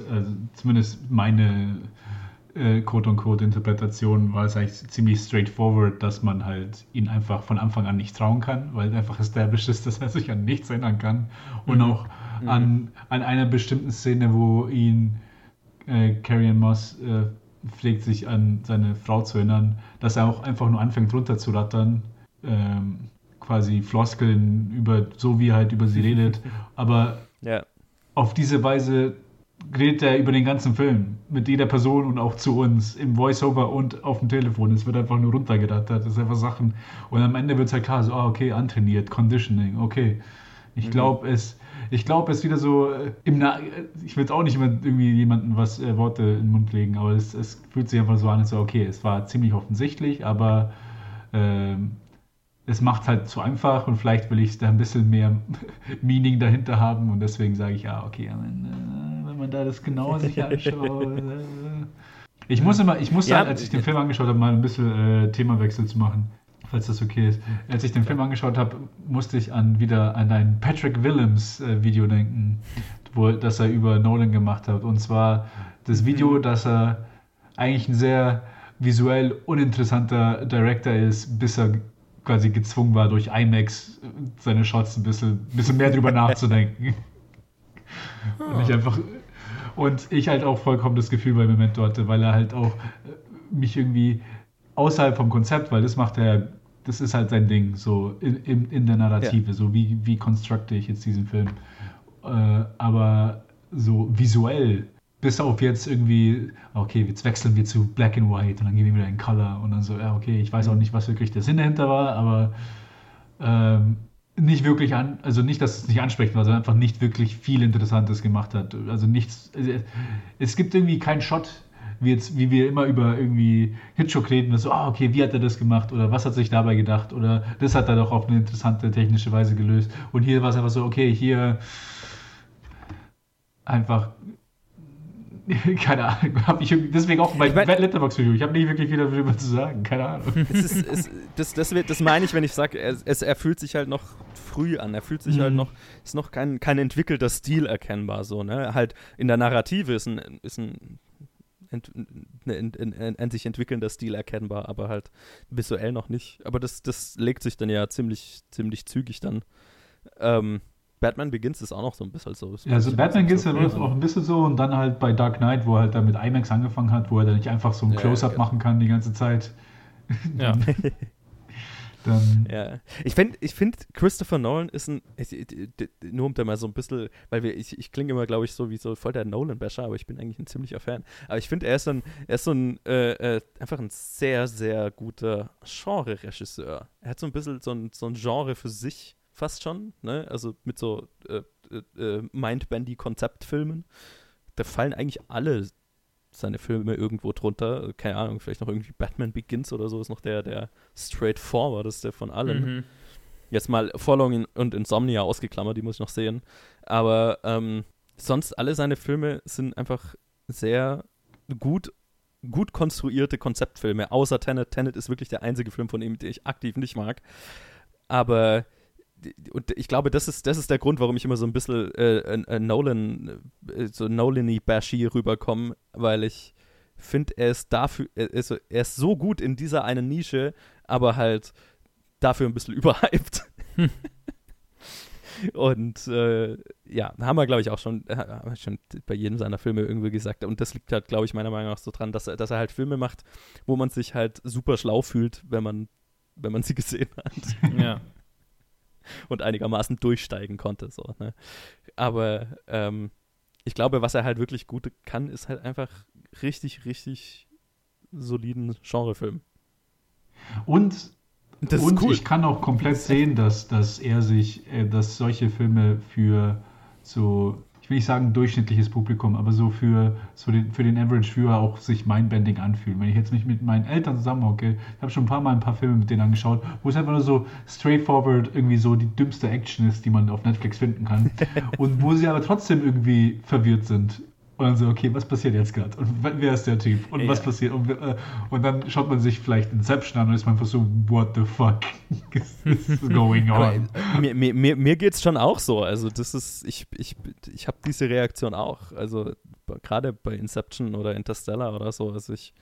zumindest meine äh, Quote-unquote-Interpretation war es eigentlich ziemlich straightforward, dass man halt ihn einfach von Anfang an nicht trauen kann, weil einfach established ist, dass er sich an nichts erinnern kann. Und Mhm. auch an, an einer bestimmten Szene, wo ihn äh, Carrie Moss äh, pflegt, sich an seine Frau zu erinnern, dass er auch einfach nur anfängt runterzurattern. Ähm, quasi Floskeln über so wie er halt über sie redet, aber ja. auf diese Weise redet er über den ganzen Film mit jeder Person und auch zu uns im Voiceover und auf dem Telefon. Es wird einfach nur runtergerattert. Das ist einfach Sachen. Und am Ende wird es halt klar, so, ah, okay, antrainiert, Conditioning, okay. Ich glaube, es, ich glaube, es ist wieder so, äh, Na ich will jetzt auch nicht immer irgendwie jemandem was äh, Worte in den Mund legen, aber es, es fühlt sich einfach so an, als so, okay, es war ziemlich offensichtlich, aber ähm, es macht halt zu einfach und vielleicht will ich da ein bisschen mehr Meaning dahinter haben und deswegen sage ich, ja, okay, wenn, äh, wenn man da das genauer sich anschaut. Äh, ich muss immer, ich muss Ja, dann, als ich den Film angeschaut habe, mal ein bisschen äh, Themawechsel zu machen, falls das okay ist. Als ich den Film angeschaut habe, musste ich an wieder an ein Patrick Willems äh, Video denken, wo, das er über Nolan gemacht hat. Und zwar das Video, dass er eigentlich ein sehr visuell uninteressanter Director ist, bis er quasi gezwungen war, durch IMAX seine Shots ein bisschen, bisschen mehr drüber nachzudenken. Und ich einfach und ich halt auch vollkommen das Gefühl bei Memento hatte, weil er halt auch äh, mich irgendwie außerhalb vom Konzept, weil das macht er, das ist halt sein Ding, so in, in, in der Narrative, so wie, wie constructe ich jetzt diesen Film. Äh, aber so visuell, bis auf jetzt irgendwie, okay, jetzt wechseln wir zu Black and White und dann gehen wir wieder in Color und dann so, ja, okay, ich weiß auch nicht, was wirklich der Sinn dahinter war, aber ähm, nicht wirklich an, also nicht, dass es nicht ansprechend war, sondern einfach nicht wirklich viel Interessantes gemacht hat. Also nichts, es gibt irgendwie keinen Shot, wie, jetzt, wie wir immer über irgendwie Hitchcock reden, so, ah, okay, wie hat er das gemacht oder was hat sich dabei gedacht oder das hat er doch auf eine interessante technische Weise gelöst. Und hier war es einfach so, okay, hier einfach keine Ahnung, habe ich deswegen auch bei ich mein, Letterbox Review. Ich habe nicht wirklich viel darüber zu sagen, keine Ahnung. Es ist, es, das, das, das meine ich, wenn ich sage, er, er fühlt sich halt noch früh an. Er fühlt sich halt mhm. halt noch, ist noch kein, kein entwickelter Stil erkennbar so, ne? Halt in der Narrative ist ein, ist ein ent, ein, ein, ein, sich entwickelnder Stil erkennbar, aber halt visuell noch nicht. Aber das, das legt sich dann ja ziemlich, ziemlich zügig dann. Ähm, Batman Begins ist auch noch so ein bisschen so. Ja, also Batman Begins so ist auch ein bisschen so und dann halt bei Dark Knight, wo er halt da mit IMAX angefangen hat, wo er dann nicht einfach so ein Close-Up ja, machen kann die ganze Zeit. Ja. dann ja. Ich finde, ich find, Christopher Nolan ist ein, nur um da mal so ein bisschen, weil wir, ich, ich klinge immer, glaube ich, so wie so voll der Nolan-Basher, aber ich bin eigentlich ein ziemlicher Fan. Aber ich finde, er ist ein, er ist so ein, äh, äh, einfach ein sehr, sehr guter Genre-Regisseur. Er hat so ein bisschen so ein, so ein Genre für sich fast schon, ne? Also mit so äh, äh, äh, Mindbandy-Konzeptfilmen. Da fallen eigentlich alle seine Filme irgendwo drunter. Keine Ahnung, vielleicht noch irgendwie Batman Begins oder so ist noch der, der straightforward ist, der von allen. Mhm. Jetzt mal Following und Insomnia ausgeklammert, die muss ich noch sehen. Aber ähm, sonst alle seine Filme sind einfach sehr gut gut konstruierte Konzeptfilme, außer Tenet. Tenet ist wirklich der einzige Film von ihm, den ich aktiv nicht mag. Aber und ich glaube, das ist, das ist der Grund, warum ich immer so ein bisschen äh, äh, Nolan, äh, so Nolan-y-bashy rüberkomme, weil ich finde, er ist dafür, er ist, er ist so gut in dieser einen Nische, aber halt dafür ein bisschen überhyped. Und äh, ja, haben wir, glaube ich, auch schon, äh, schon bei jedem seiner Filme irgendwie gesagt. Und das liegt halt, glaube ich, meiner Meinung nach so dran, dass er, dass er halt Filme macht, wo man sich halt super schlau fühlt, wenn man, wenn man sie gesehen hat. Ja und einigermaßen durchsteigen konnte. So, ne? Aber ähm, ich glaube, was er halt wirklich gut kann, ist halt einfach richtig, richtig soliden Genrefilm. Und, und cool. ich kann auch komplett sehen, dass, dass er sich, äh, dass solche Filme für so will nicht sagen durchschnittliches Publikum, aber so für, so den, für den Average-Viewer auch sich Mindbending anfühlen. Wenn ich jetzt mich mit meinen Eltern zusammenhocke, ich habe schon ein paar Mal ein paar Filme mit denen angeschaut, wo es einfach nur so straightforward irgendwie so die dümmste Action ist, die man auf Netflix finden kann. und wo sie aber trotzdem irgendwie verwirrt sind und dann so, okay, was passiert jetzt gerade? Und wer ist der Typ? Und ja. was passiert? Und, äh, und, dann schaut man sich vielleicht Inception an und ist man einfach so, what the fuck is going on? Äh, mir, mir, mir geht es schon auch so. Also, das ist, ich, ich, ich habe diese Reaktion auch. Also, gerade bei Inception oder Interstellar oder so. Also, ich,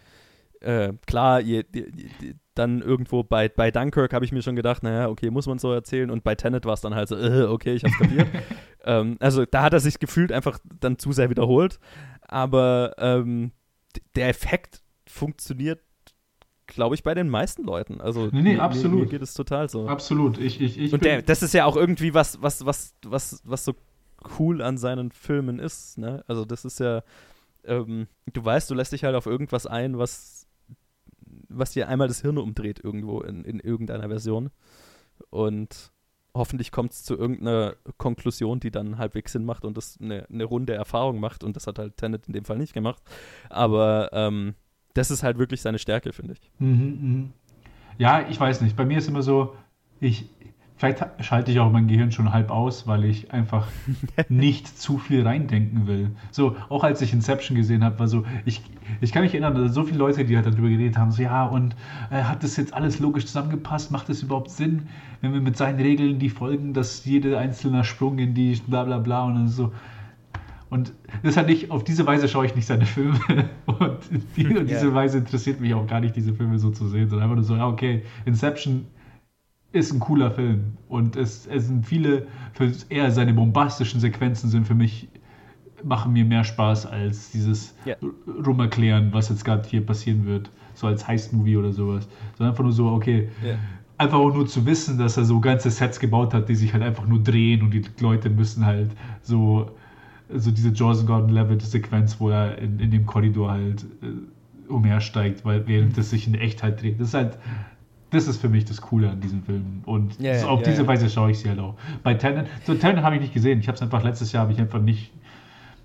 äh, klar, je, je, je, dann irgendwo bei, bei Dunkirk habe ich mir schon gedacht, naja, okay, muss man so erzählen. Und bei Tenet war es dann halt so, äh, okay, ich hab's kapiert. Ähm, also da hat er sich gefühlt einfach dann zu sehr wiederholt. Aber ähm, der Effekt funktioniert, glaube ich, bei den meisten Leuten. Also nee, nee, mir, absolut. Mir, geht es total so. Absolut. Ich, ich, ich Und der, das ist ja auch irgendwie was, was, was, was, was so cool an seinen Filmen ist. Ne? Also das ist ja, ähm, du weißt, du lässt dich halt auf irgendwas ein, was, was dir einmal das Hirn umdreht irgendwo in, in irgendeiner Version. Und hoffentlich kommt es zu irgendeiner Konklusion, die dann halbwegs Sinn macht und das eine, eine runde Erfahrung macht. Und das hat halt Tenet in dem Fall nicht gemacht. Aber ähm, das ist halt wirklich seine Stärke, finde ich. Mhm, mh. Ja, ich weiß nicht. Bei mir ist immer so, ich, Vielleicht schalte ich auch mein Gehirn schon halb aus, weil ich einfach nicht zu viel reindenken will. So, auch als ich Inception gesehen habe, war so, ich, ich kann mich erinnern, dass so viele Leute, die halt darüber geredet haben, so, ja, und äh, hat das jetzt alles logisch zusammengepasst? Macht das überhaupt Sinn, wenn wir mit seinen Regeln die folgen, dass jeder einzelne Sprung in die bla bla bla und dann so. Und das hat nicht, auf diese Weise schaue ich nicht seine Filme. Und die, yeah. diese Weise interessiert mich auch gar nicht, diese Filme so zu sehen, sondern einfach nur so, ja, okay, Inception ist ein cooler Film. Und es, es sind viele, eher seine bombastischen Sequenzen sind für mich, machen mir mehr Spaß als dieses yeah. Rumerklären, was jetzt gerade hier passieren wird. So als Heist-Movie oder sowas. Sondern einfach nur so, okay. Yeah. Einfach auch nur zu wissen, dass er so ganze Sets gebaut hat, die sich halt einfach nur drehen und die Leute müssen halt so, so diese Jaws Gordon-Levitt-Sequenz, wo er in, in dem Korridor halt äh, umhersteigt, weil während das sich in Echtheit dreht. Das ist halt das ist für mich das Coole an diesem Film. Und Ja, ja, so auf ja, diese ja. Weise schaue ich sie halt auch. Bei Tenet, so Tenet habe ich nicht gesehen. Ich habe es einfach letztes Jahr habe ich einfach nicht.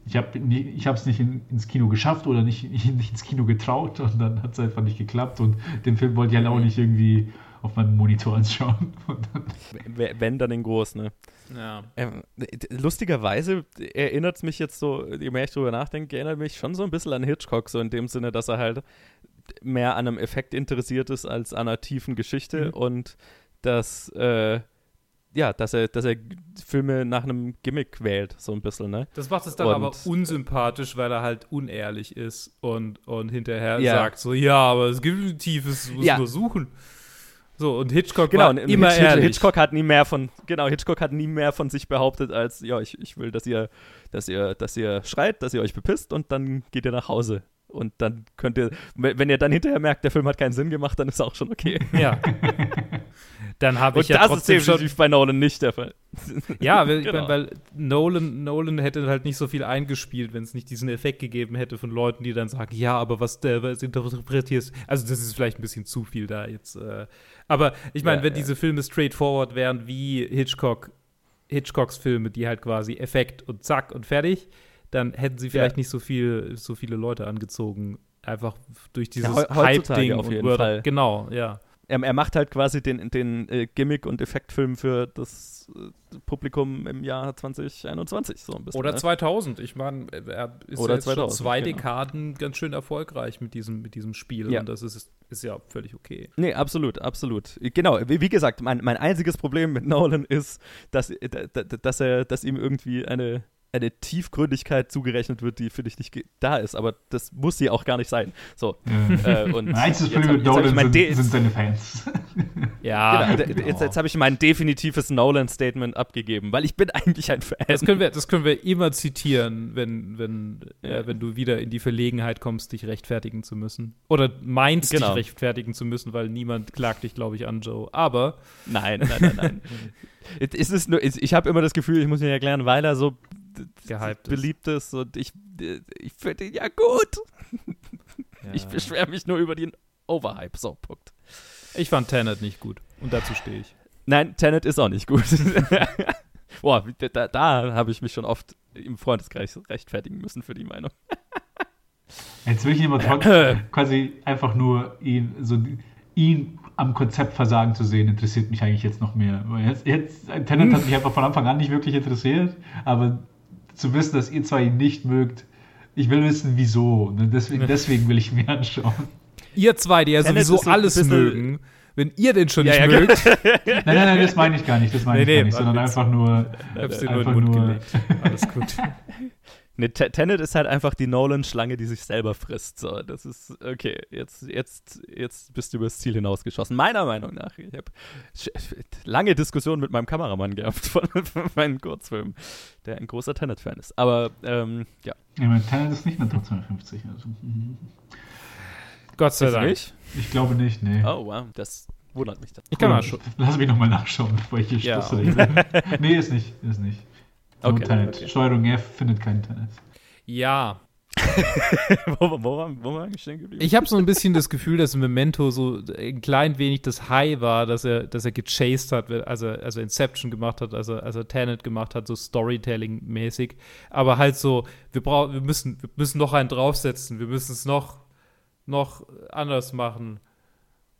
Ich habe ich es nicht in, ins Kino geschafft oder nicht, nicht ins Kino getraut und dann hat es einfach nicht geklappt und den Film wollte ich halt auch Mhm. nicht irgendwie auf meinem Monitor anschauen. Und dann, W- Wenn dann in groß, ne? Ja. Ähm, lustigerweise erinnert es mich jetzt so, je mehr ich drüber nachdenke, erinnert mich schon so ein bisschen an Hitchcock, so in dem Sinne, dass er halt mehr an einem Effekt interessiert ist als an einer tiefen Geschichte Mhm. und dass, äh, ja, dass er, dass er Filme nach einem Gimmick wählt, so ein bisschen, ne? Das macht es dann Und- aber unsympathisch, weil er halt unehrlich ist und, und hinterher Ja. sagt so, ja, aber es gibt ein tiefes, muss Ja. nur suchen. So, und Hitchcock Genau, war und immer Hitch- ehrlich. Hitchcock hat nie mehr von, genau, Hitchcock hat nie mehr von sich behauptet als, ja, ich, ich will, dass ihr, dass ihr, dass ihr schreit, dass ihr euch bepisst und dann geht ihr nach Hause. Und dann könnt ihr, wenn ihr dann hinterher merkt, der Film hat keinen Sinn gemacht, dann ist auch schon okay. Ja. Dann habe ich Und ja das ist trotzdem schon definitiv bei Nolan nicht der Fall. Ja, weil, Genau. weil Nolan, Nolan hätte halt nicht so viel eingespielt, wenn es nicht diesen Effekt gegeben hätte von Leuten, die dann sagen, ja, aber was der was interpretierst. Also das ist vielleicht ein bisschen zu viel da jetzt. Äh. Aber ich meine, Ja, wenn ja. diese Filme straightforward wären wie Hitchcock, Hitchcocks Filme, die halt quasi Effekt und zack und fertig, dann hätten sie vielleicht Ja. nicht so viel, so viele Leute angezogen. Einfach durch dieses heutzutage Hype-Ding auf jeden Word- Fall. Genau, ja. Er, er macht halt quasi den, den äh, Gimmick- und Effektfilm für das äh, Publikum im Jahr 2021, so ein bisschen. Oder ne? 2000. Ich meine, er ist Oder ja jetzt 2000, schon zwei genau. Dekaden ganz schön erfolgreich mit diesem, mit diesem Spiel. Ja. Und das ist, ist ja völlig okay. Nee, absolut, absolut. Genau, wie, wie gesagt, mein, mein einziges Problem mit Nolan ist, dass, äh, da- da- dass, er, dass ihm irgendwie eine, eine Tiefgründigkeit zugerechnet wird, die für dich nicht da ist. Aber das muss sie auch gar nicht sein. So. ja. Äh, und Mein einziges jetzt hab- hab ich Nolan mein sind, sind seine Fans. Ja, Genau, jetzt, jetzt habe ich mein definitives Nolan-Statement abgegeben, weil ich bin eigentlich ein Fan. das können, wir, das können wir immer zitieren, wenn, wenn, Ja. äh, wenn du wieder in die Verlegenheit kommst, dich rechtfertigen zu müssen. Oder meinst, Genau. dich rechtfertigen zu müssen, weil niemand klagt dich, glaube ich, an, Joe. Aber Nein, nein, nein, nein. es ist nur, ich ich habe immer das Gefühl, ich muss mir erklären, weil er so Gehypt ist. beliebt ist und ich, ich finde ihn ja gut. ja. Ich beschwere mich nur über den Overhype. So, Punkt. ich fand Tenet nicht gut. Und dazu stehe ich. Nein, Tenet ist auch nicht gut. Boah, da, da habe ich mich schon oft im Freundeskreis rechtfertigen müssen für die Meinung. Jetzt will ich ihn aber trotzdem quasi einfach nur ihn, so, ihn am Konzept versagen zu sehen, interessiert mich eigentlich jetzt noch mehr. Jetzt, jetzt, Tenet hat mich einfach von Anfang an nicht wirklich interessiert, aber zu wissen, dass ihr zwei ihn nicht mögt, ich will wissen, wieso. Ne? Deswegen, deswegen will ich mir anschauen. Ihr zwei, die ja Tenet sowieso so alles mögen, wenn ihr den schon Ja, nicht ja, mögt, Nein, nein, nein, das meine ich gar nicht, das meine Nee, ich nee, gar nicht, sondern einfach nur, ich hab's dir nur in den einfach Mund nur, gelegt. Alles gut. Ne, Te- Tenet ist halt einfach die Nolan-Schlange, die sich selber frisst. So, das ist, okay, jetzt, jetzt, jetzt bist du übers Ziel hinausgeschossen. Meiner Meinung nach. Ich habe lange Diskussionen mit meinem Kameramann gehabt von, von meinen Kurzfilmen, der ein großer Tenet-Fan ist. Aber, ähm, ja. Ja, mein Tenet ist nicht mehr Top 250. Also, mhm. Gott sei Dank. nicht? ich glaube nicht, nee. Oh, wow, das wundert mich dann. Ich kann mal schon. Lass mich nochmal nachschauen, bevor ich hier Ja. Schluss rede. nee, ist nicht, ist nicht. Okay, Tenet. okay. Steuerung F findet keinen Tenet. Ja, wo, wo, wo, wo war ich stehen geblieben? ich habe so ein bisschen das Gefühl, dass Memento so ein klein wenig das High war, dass er, dass er gechased hat, als er, als er Inception gemacht hat, als er, als er Tenet gemacht hat, so Storytelling-mäßig. Aber halt so, wir, brauchen, wir, müssen, wir müssen noch einen draufsetzen, wir müssen es noch, noch anders machen.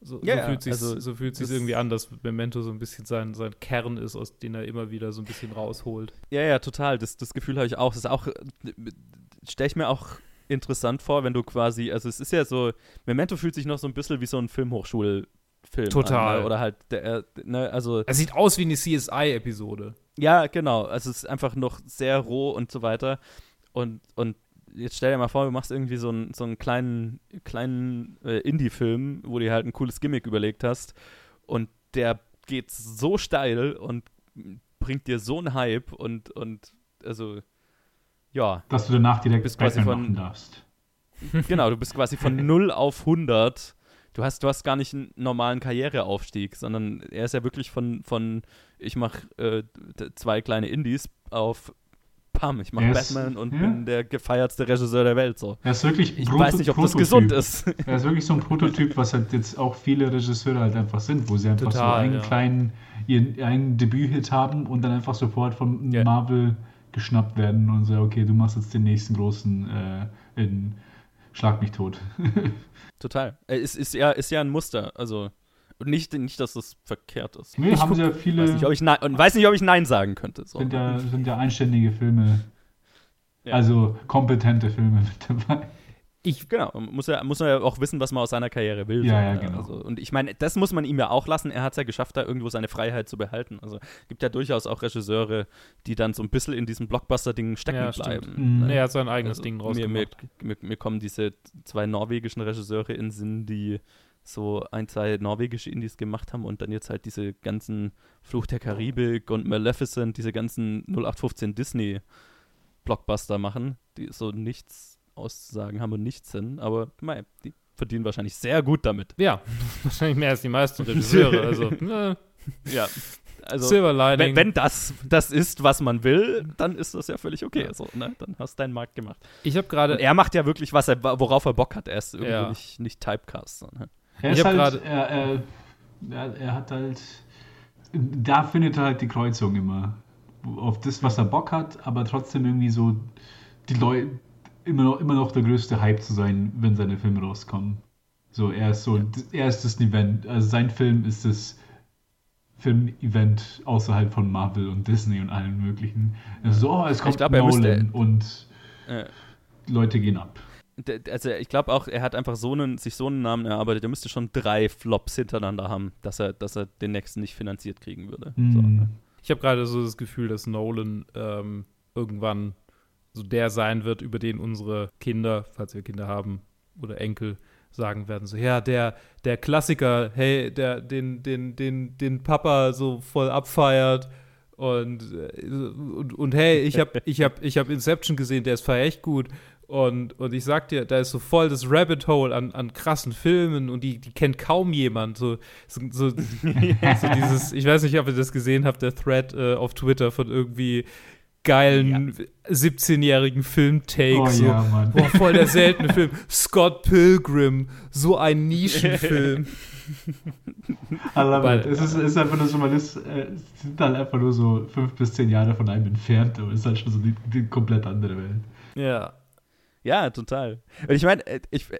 So, Ja, so fühlt sich also so fühlt sich's das- irgendwie an, dass Memento so ein bisschen sein, sein Kern ist, aus dem er immer wieder so ein bisschen rausholt. Ja, ja, total. Das, das Gefühl habe ich auch. Das ist auch, stelle ich mir auch interessant vor, wenn du quasi, also es ist ja so, Memento fühlt sich noch so ein bisschen wie so ein Filmhochschulfilm Total. An, ne? Oder halt, der, ne, also, Er sieht aus wie eine CSI-Episode. ja, genau. Also es ist einfach noch sehr roh und so weiter. Und, und jetzt stell dir mal vor, du machst irgendwie so einen, so einen kleinen, kleinen äh, Indie-Film, wo du dir halt ein cooles Gimmick überlegt hast und der geht so steil und bringt dir so einen Hype und, und also, ja, Dass du danach direkt Bist quasi von- machen darfst. genau, du bist quasi von 0 auf 100. Du hast, du hast gar nicht einen normalen Karriereaufstieg, sondern er ist ja wirklich von, von ich mache äh, zwei kleine Indies auf bam, ich mache Batman und ja. bin der gefeiertste Regisseur der Welt. So. Er ist wirklich Ich Proto- weiß nicht, ob das Prototyp. gesund ist. Er ist wirklich so ein Prototyp, was halt jetzt auch viele Regisseure halt einfach sind, wo sie einfach so Total, einen ja. kleinen, ihren einen Debüthit haben und dann einfach sofort von Ja. Marvel geschnappt werden und so, okay, du machst jetzt den nächsten großen äh, in Schlag mich tot. Total. Äh, Ist, ist, ja, ist ja ein Muster. Also, und nicht, nicht, dass das verkehrt ist. Nee, ich haben guck- sie ja viele, weiß, nicht, ob ich nein, und weiß nicht, ob ich Nein sagen könnte. So. sind, ja, sind ja einständige Filme, Ja. also kompetente Filme mit dabei. Ich, Genau, man muss ja, muss ja auch wissen, was man aus seiner Karriere will. Ja, so, ja, ne? genau. Also, und ich meine, das muss man ihm ja auch lassen. Er hat es ja geschafft, da irgendwo seine Freiheit zu behalten. Also gibt ja durchaus auch Regisseure, die dann so ein bisschen in diesem Blockbuster-Ding stecken Ja, bleiben. Mhm. nee, er hat sein eigenes Also, Ding mir, draus mir, gemacht. mir, mir kommen diese zwei norwegischen Regisseure in den Sinn, die so ein, zwei norwegische Indies gemacht haben und dann jetzt halt diese ganzen Fluch der Karibik und Maleficent, diese ganzen 0815 Disney-Blockbuster machen, die so nichts auszusagen haben und nichts sind, aber mei, die verdienen wahrscheinlich sehr gut damit. Ja, wahrscheinlich mehr als die meisten Regisseure. Also, äh, Ja, also Silver Lining. wenn, wenn das das ist, was man will, dann ist das ja völlig okay. So, ne? Dann hast du deinen Markt gemacht. ich habe gerade. er macht ja wirklich, was er, worauf er Bock hat. Er ist irgendwie Ja. nicht, nicht Typecast. So, ne? Er Ich ist halt, grade- er, er, er, hat halt, da findet er halt die Kreuzung immer. Auf das, was er Bock hat, aber trotzdem irgendwie so die Leute, immer noch, immer noch der größte Hype zu sein, wenn seine Filme rauskommen. So, er ist so, er ist das Event, also sein Film ist das Film-Event außerhalb von Marvel und Disney und allen möglichen. Also, oh, es kommt glaub, er Nolan müsste- und Äh, Leute gehen ab. Der- also ich glaube auch, er hat einfach so einen, sich so einen Namen erarbeitet. Er müsste schon drei Flops hintereinander haben, dass er, dass er den nächsten nicht finanziert kriegen würde. So, Hm. ne? Ich habe gerade so das Gefühl, dass Nolan ähm, irgendwann so der sein wird, über den unsere Kinder, falls wir Kinder haben oder Enkel, sagen werden so, ja, der, der Klassiker, hey, der, den, den, den, den Papa so voll abfeiert und, äh, und, und hey, ich habe ich hab, ich hab Inception gesehen, der ist voll echt gut. Und, und ich sag dir, da ist so voll das Rabbit Hole an, an krassen Filmen und die, die kennt kaum jemand. So, so, so, so dieses, ich weiß nicht, ob ihr das gesehen habt, der Thread äh, auf Twitter von irgendwie geilen 17-jährigen Filmtakes. Oh so, ja, Mann. Boah, voll der seltene Film. Scott Pilgrim, so ein Nischenfilm. I love Weil- it. Es ist, ist einfach nur so, man ist, äh, sind halt einfach nur so fünf bis zehn Jahre von einem entfernt, es ist halt schon so die, die komplett andere Welt. ja. Ja, total. Und ich meine, äh, ich, äh,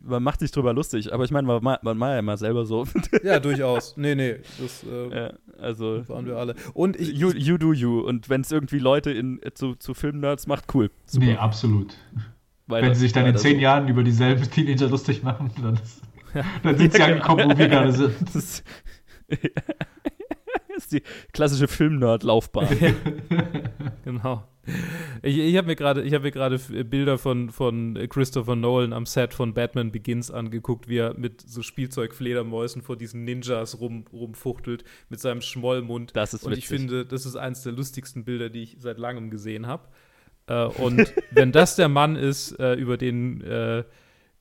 man macht sich drüber lustig, aber ich meine, man, ma- man war ja mal selber so. Ja, durchaus. Nee, nee, das äh, ja, also, waren wir alle. Und ich, you, you do you. Und wenn es irgendwie Leute in, äh, zu, zu Filmnerds macht, cool. Super. Nee, absolut. Weiter- Wenn sie sich dann in zehn so. Jahren über dieselben Teenager lustig machen, dann, dann sind sie angekommen, wo wir gerade sind. Das ist, das ist die klassische Filmnerd-Laufbahn. Genau. Ich, ich habe mir gerade ich hab f- Bilder von, von Christopher Nolan am Set von Batman Begins angeguckt, wie er mit so Spielzeugfledermäusen vor diesen Ninjas rum, rumfuchtelt mit seinem Schmollmund. Das ist Und ich witzig. finde, das ist eines der lustigsten Bilder, die ich seit langem gesehen habe. Äh, und wenn das der Mann ist, äh, über den äh,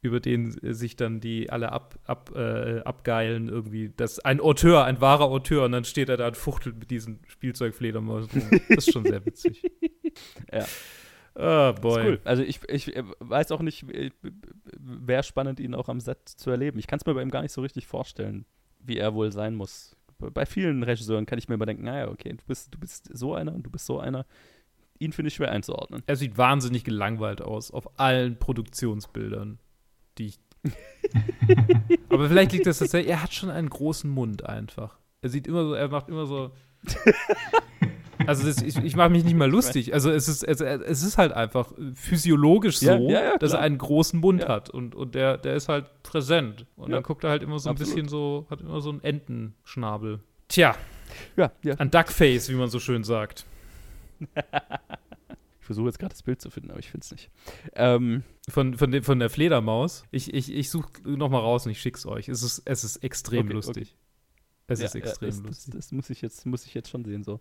über den äh, sich dann die alle ab, ab, äh, abgeilen, irgendwie, das ein Auteur, ein wahrer Auteur, und dann steht er da und fuchtelt mit diesen Spielzeugfledermäusen rum. Das ist schon sehr witzig. Ja. Das boy. ist cool. Also ich, ich äh, weiß auch nicht, wäre spannend, ihn auch am Set zu erleben. Ich kann es mir bei ihm gar nicht so richtig vorstellen, wie er wohl sein muss. Bei- Bei vielen Regisseuren kann ich mir immer denken, naja, okay, du bist, du bist so einer und du bist so einer. Ihn finde ich schwer einzuordnen. Er sieht wahnsinnig gelangweilt aus auf allen Produktionsbildern, die ich. Aber vielleicht liegt das tatsächlich, er hat schon einen großen Mund einfach. Er sieht immer so, er macht immer so. Also das, ich, ich mache mich nicht mal lustig. Also es ist, es, es ist halt einfach physiologisch so, Ja, ja, ja, dass er einen großen Mund hat und, und der, der ist halt präsent. Und dann guckt er halt immer so ein absolut. bisschen so, hat immer so einen Entenschnabel. Tja, Ja, ja. ein Duckface, wie man so schön sagt. Ich versuche jetzt gerade das Bild zu finden, aber ich finde es nicht. Ähm, Von, von, dem, von der Fledermaus. Ich, ich, ich suche nochmal raus und ich schick's euch. Es ist, es ist extrem Okay, lustig. Es ja, ist extrem ja, das, lustig. Das, das muss, ich jetzt, muss ich jetzt schon sehen. So.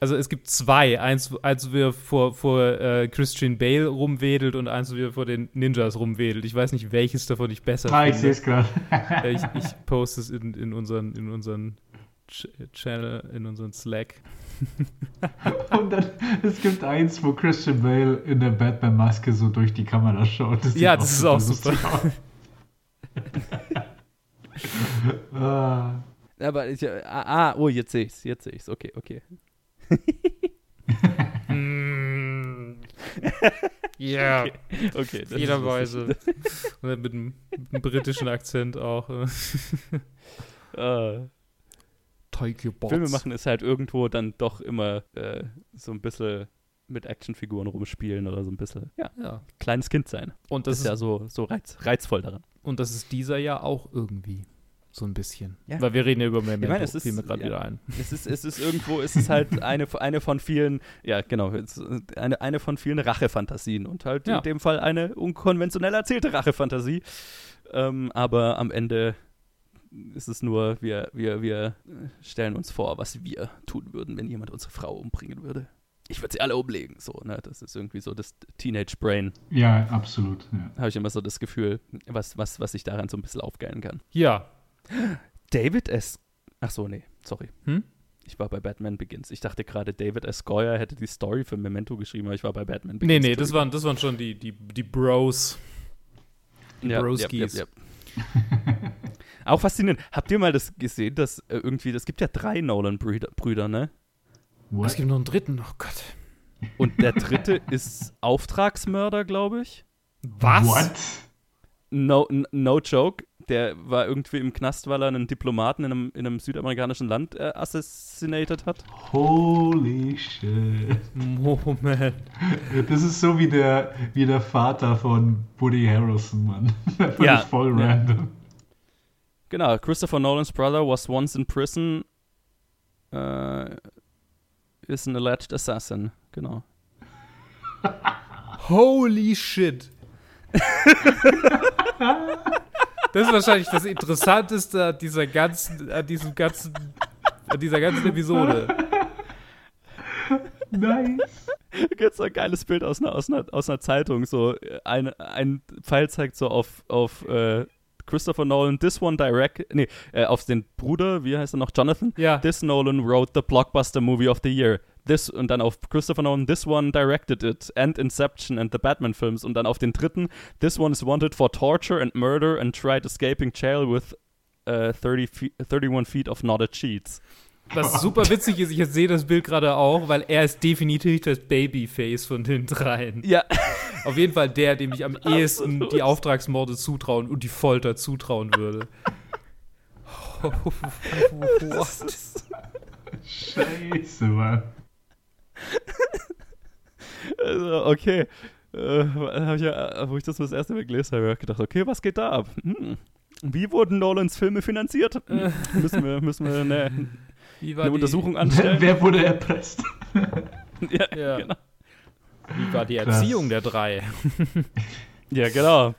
Also es gibt zwei. Eins, als wir vor, vor äh, Christian Bale rumwedelt und eins, wo wir vor den Ninjas rumwedelt. Ich weiß nicht, welches davon ich besser Ah, ich sehe finde. es gerade. Ich, ich poste es in, in, unseren, in unseren Ch Channel, in unseren Slack. Und dann, es gibt eins, wo Christian Bale in der Batman-Maske so durch die Kamera schaut. Das Ja, das ist auch lustig aus. ah, Aber ich, ah, ah, oh, jetzt sehe ich's, jetzt sehe ich's. Okay, okay. Ja, Okay. das ist jederweise. lustig. Und mit einem, mit einem britischen Akzent auch. bots. Filme machen ist halt irgendwo dann doch immer äh, so ein bisschen mit Actionfiguren rumspielen oder so ein bisschen, ja, Ja. kleines Kind sein. Und Das das, ist ja ist, so, so reiz, reizvoll daran. und das ist dieser ja auch irgendwie. So ein bisschen. Ja. Weil wir reden ja über Memento. Ich meine, es ist- fiel mir gerade ja. wieder ein. Es ist, es ist irgendwo, es ist halt eine, eine von vielen, ja genau, es ist eine, eine von vielen Rachefantasien und halt Ja. in dem Fall eine unkonventionell erzählte Rachefantasie. Ähm, aber am Ende ist es nur, wir, wir, wir stellen uns vor, was wir tun würden, wenn jemand unsere Frau umbringen würde. Ich würde sie alle umlegen, so, ne? Das ist irgendwie so das Teenage Brain, ja, absolut. Ja. habe ich immer so das Gefühl, was, was, was ich daran so ein bisschen aufgeilen kann. Ja. David S. Ach so, nee, sorry. Hm? Ich war bei Batman Begins. Ich dachte gerade, David S. Goyer hätte die Story für Memento geschrieben, aber ich war bei Batman Nee, Begins. nee, das waren, das waren schon die, die, die Bros. die ja, Broskis. Ja, ja, ja. Auch faszinierend. Habt ihr mal das gesehen, dass äh, irgendwie, es gibt ja drei Nolan-Brüder, Brüder, ne? Es What? gibt noch einen dritten. Oh Gott. Und der dritte ist Auftragsmörder, glaube ich. Was? What? No, no joke. Der war irgendwie im Knast, weil er einen Diplomaten in einem, in einem südamerikanischen Land äh, assassinated hat. Holy shit. Moment. Das ist so wie der, wie der Vater von Woody Harrelson, Mann. Völlig Ja, voll ja. random. Genau, Christopher Nolan's brother was once in prison. Äh, is an alleged assassin. Genau. Holy shit. Das ist wahrscheinlich das Interessanteste an dieser ganzen, an diesem ganzen, an dieser ganzen Episode. Nice. Jetzt so ein geiles Bild aus einer, aus einer, aus einer Zeitung. So ein, ein Pfeil zeigt so auf, auf äh, Christopher Nolan, this one direct, nee, äh, auf den Bruder, wie heißt er noch, Jonathan? Ja. This Nolan wrote the blockbuster movie of the year. This und dann auf Christopher Nolan, this one directed it and Inception and the Batman films und dann auf den dritten, this one is wanted for torture and murder and tried escaping jail with äh, 30 fe 31 feet of knotted sheets. Was super witzig ist, ich sehe das Bild gerade auch, weil er ist definitiv das Babyface von den dreien. Ja, Auf jeden Fall der, dem ich am ehesten die Auftragsmorde zutrauen und die Folter zutrauen würde. What? Scheiße, Mann. Also, okay. Äh, hab ich ja, wo ich das das erste Mal gelesen habe, habe ich gedacht, okay, was geht da ab? Hm. Wie wurden Nolans Filme finanziert? Hm. müssen wir, müssen wir eine, Wie war eine die, Untersuchung Wer, anstellen? wer wurde erpresst? ja, Ja. genau. Wie war die Krass. Erziehung der drei? ja, genau.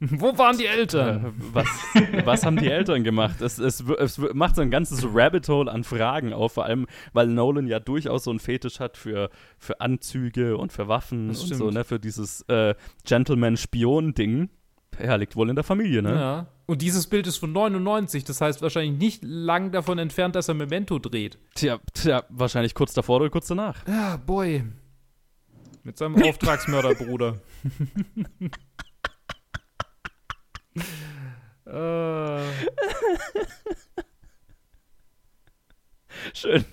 Wo waren die Äh, Eltern? was, was haben die Eltern gemacht? Es, es, es macht so ein ganzes Rabbit Hole an Fragen auf, vor allem, weil Nolan ja durchaus so einen Fetisch hat für, für Anzüge und für Waffen Das und stimmt. so, ne, für dieses äh, Gentleman-Spion-Ding. Ja, liegt wohl in der Familie, ne? Ja. Und dieses Bild ist von 99, das heißt wahrscheinlich nicht lang davon entfernt, dass er Memento dreht. Tja, tja, wahrscheinlich kurz davor oder kurz danach. Ja, boy. Mit seinem Auftragsmörderbruder. äh, Schön.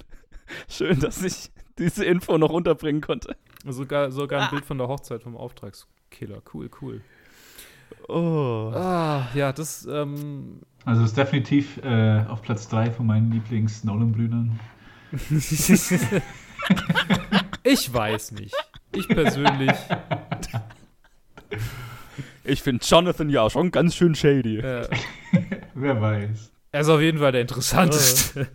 Schön, dass ich diese Info noch unterbringen konnte. sogar sogar ein Bild von der Hochzeit vom Auftragskiller. Cool, cool. Oh. Ah, ja, das, ähm, Also ist definitiv äh, auf Platz 3 von meinen Lieblings-Nolan-Brüdern. ich weiß nicht. Ich persönlich, Ich finde Jonathan ja schon ganz schön shady. äh, Wer weiß. er ist auf jeden Fall der interessanteste.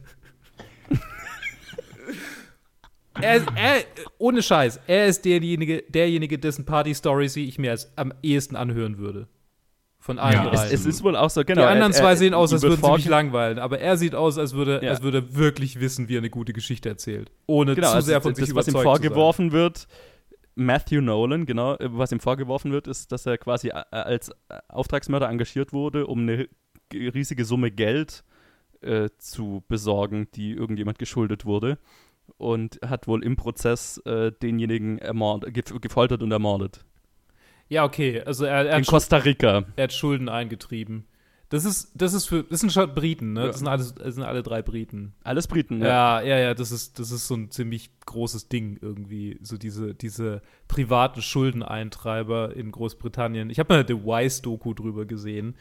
er ist, er, ohne Scheiß, er ist derjenige, derjenige, dessen Party-Stories ich mir als am ehesten anhören würde. Von allen Ja, drei. Es, es ist wohl auch so, genau. die anderen er- zwei er- sehen aus, als würden sie mich langweilen, aber er sieht aus, als würde, Ja. als würde er wirklich wissen, wie er eine gute Geschichte erzählt. Ohne Genau, zu also sehr von das, sich was ihm überzeugt zu sein. vorgeworfen wird, Matthew Nolan, genau, äh, was ihm vorgeworfen wird, ist, dass er quasi äh, als äh, Auftragsmörder engagiert wurde, um eine riesige Summe Geld äh, zu besorgen, die irgendjemand geschuldet wurde. Und hat wohl im Prozess äh, denjenigen ermord, ge gefoltert und ermordet. Ja, okay. Also er, er In Costa Rica. er hat Schulden eingetrieben. Das ist, das ist für, das sind schon Briten, ne? Ja. Das sind alles, das sind alle drei Briten. Alles Briten, Ja, ja, ja, das ist, das ist so ein ziemlich großes Ding irgendwie. So diese, diese privaten Schuldeneintreiber in Großbritannien. Ich habe mal The Wise-Doku drüber gesehen.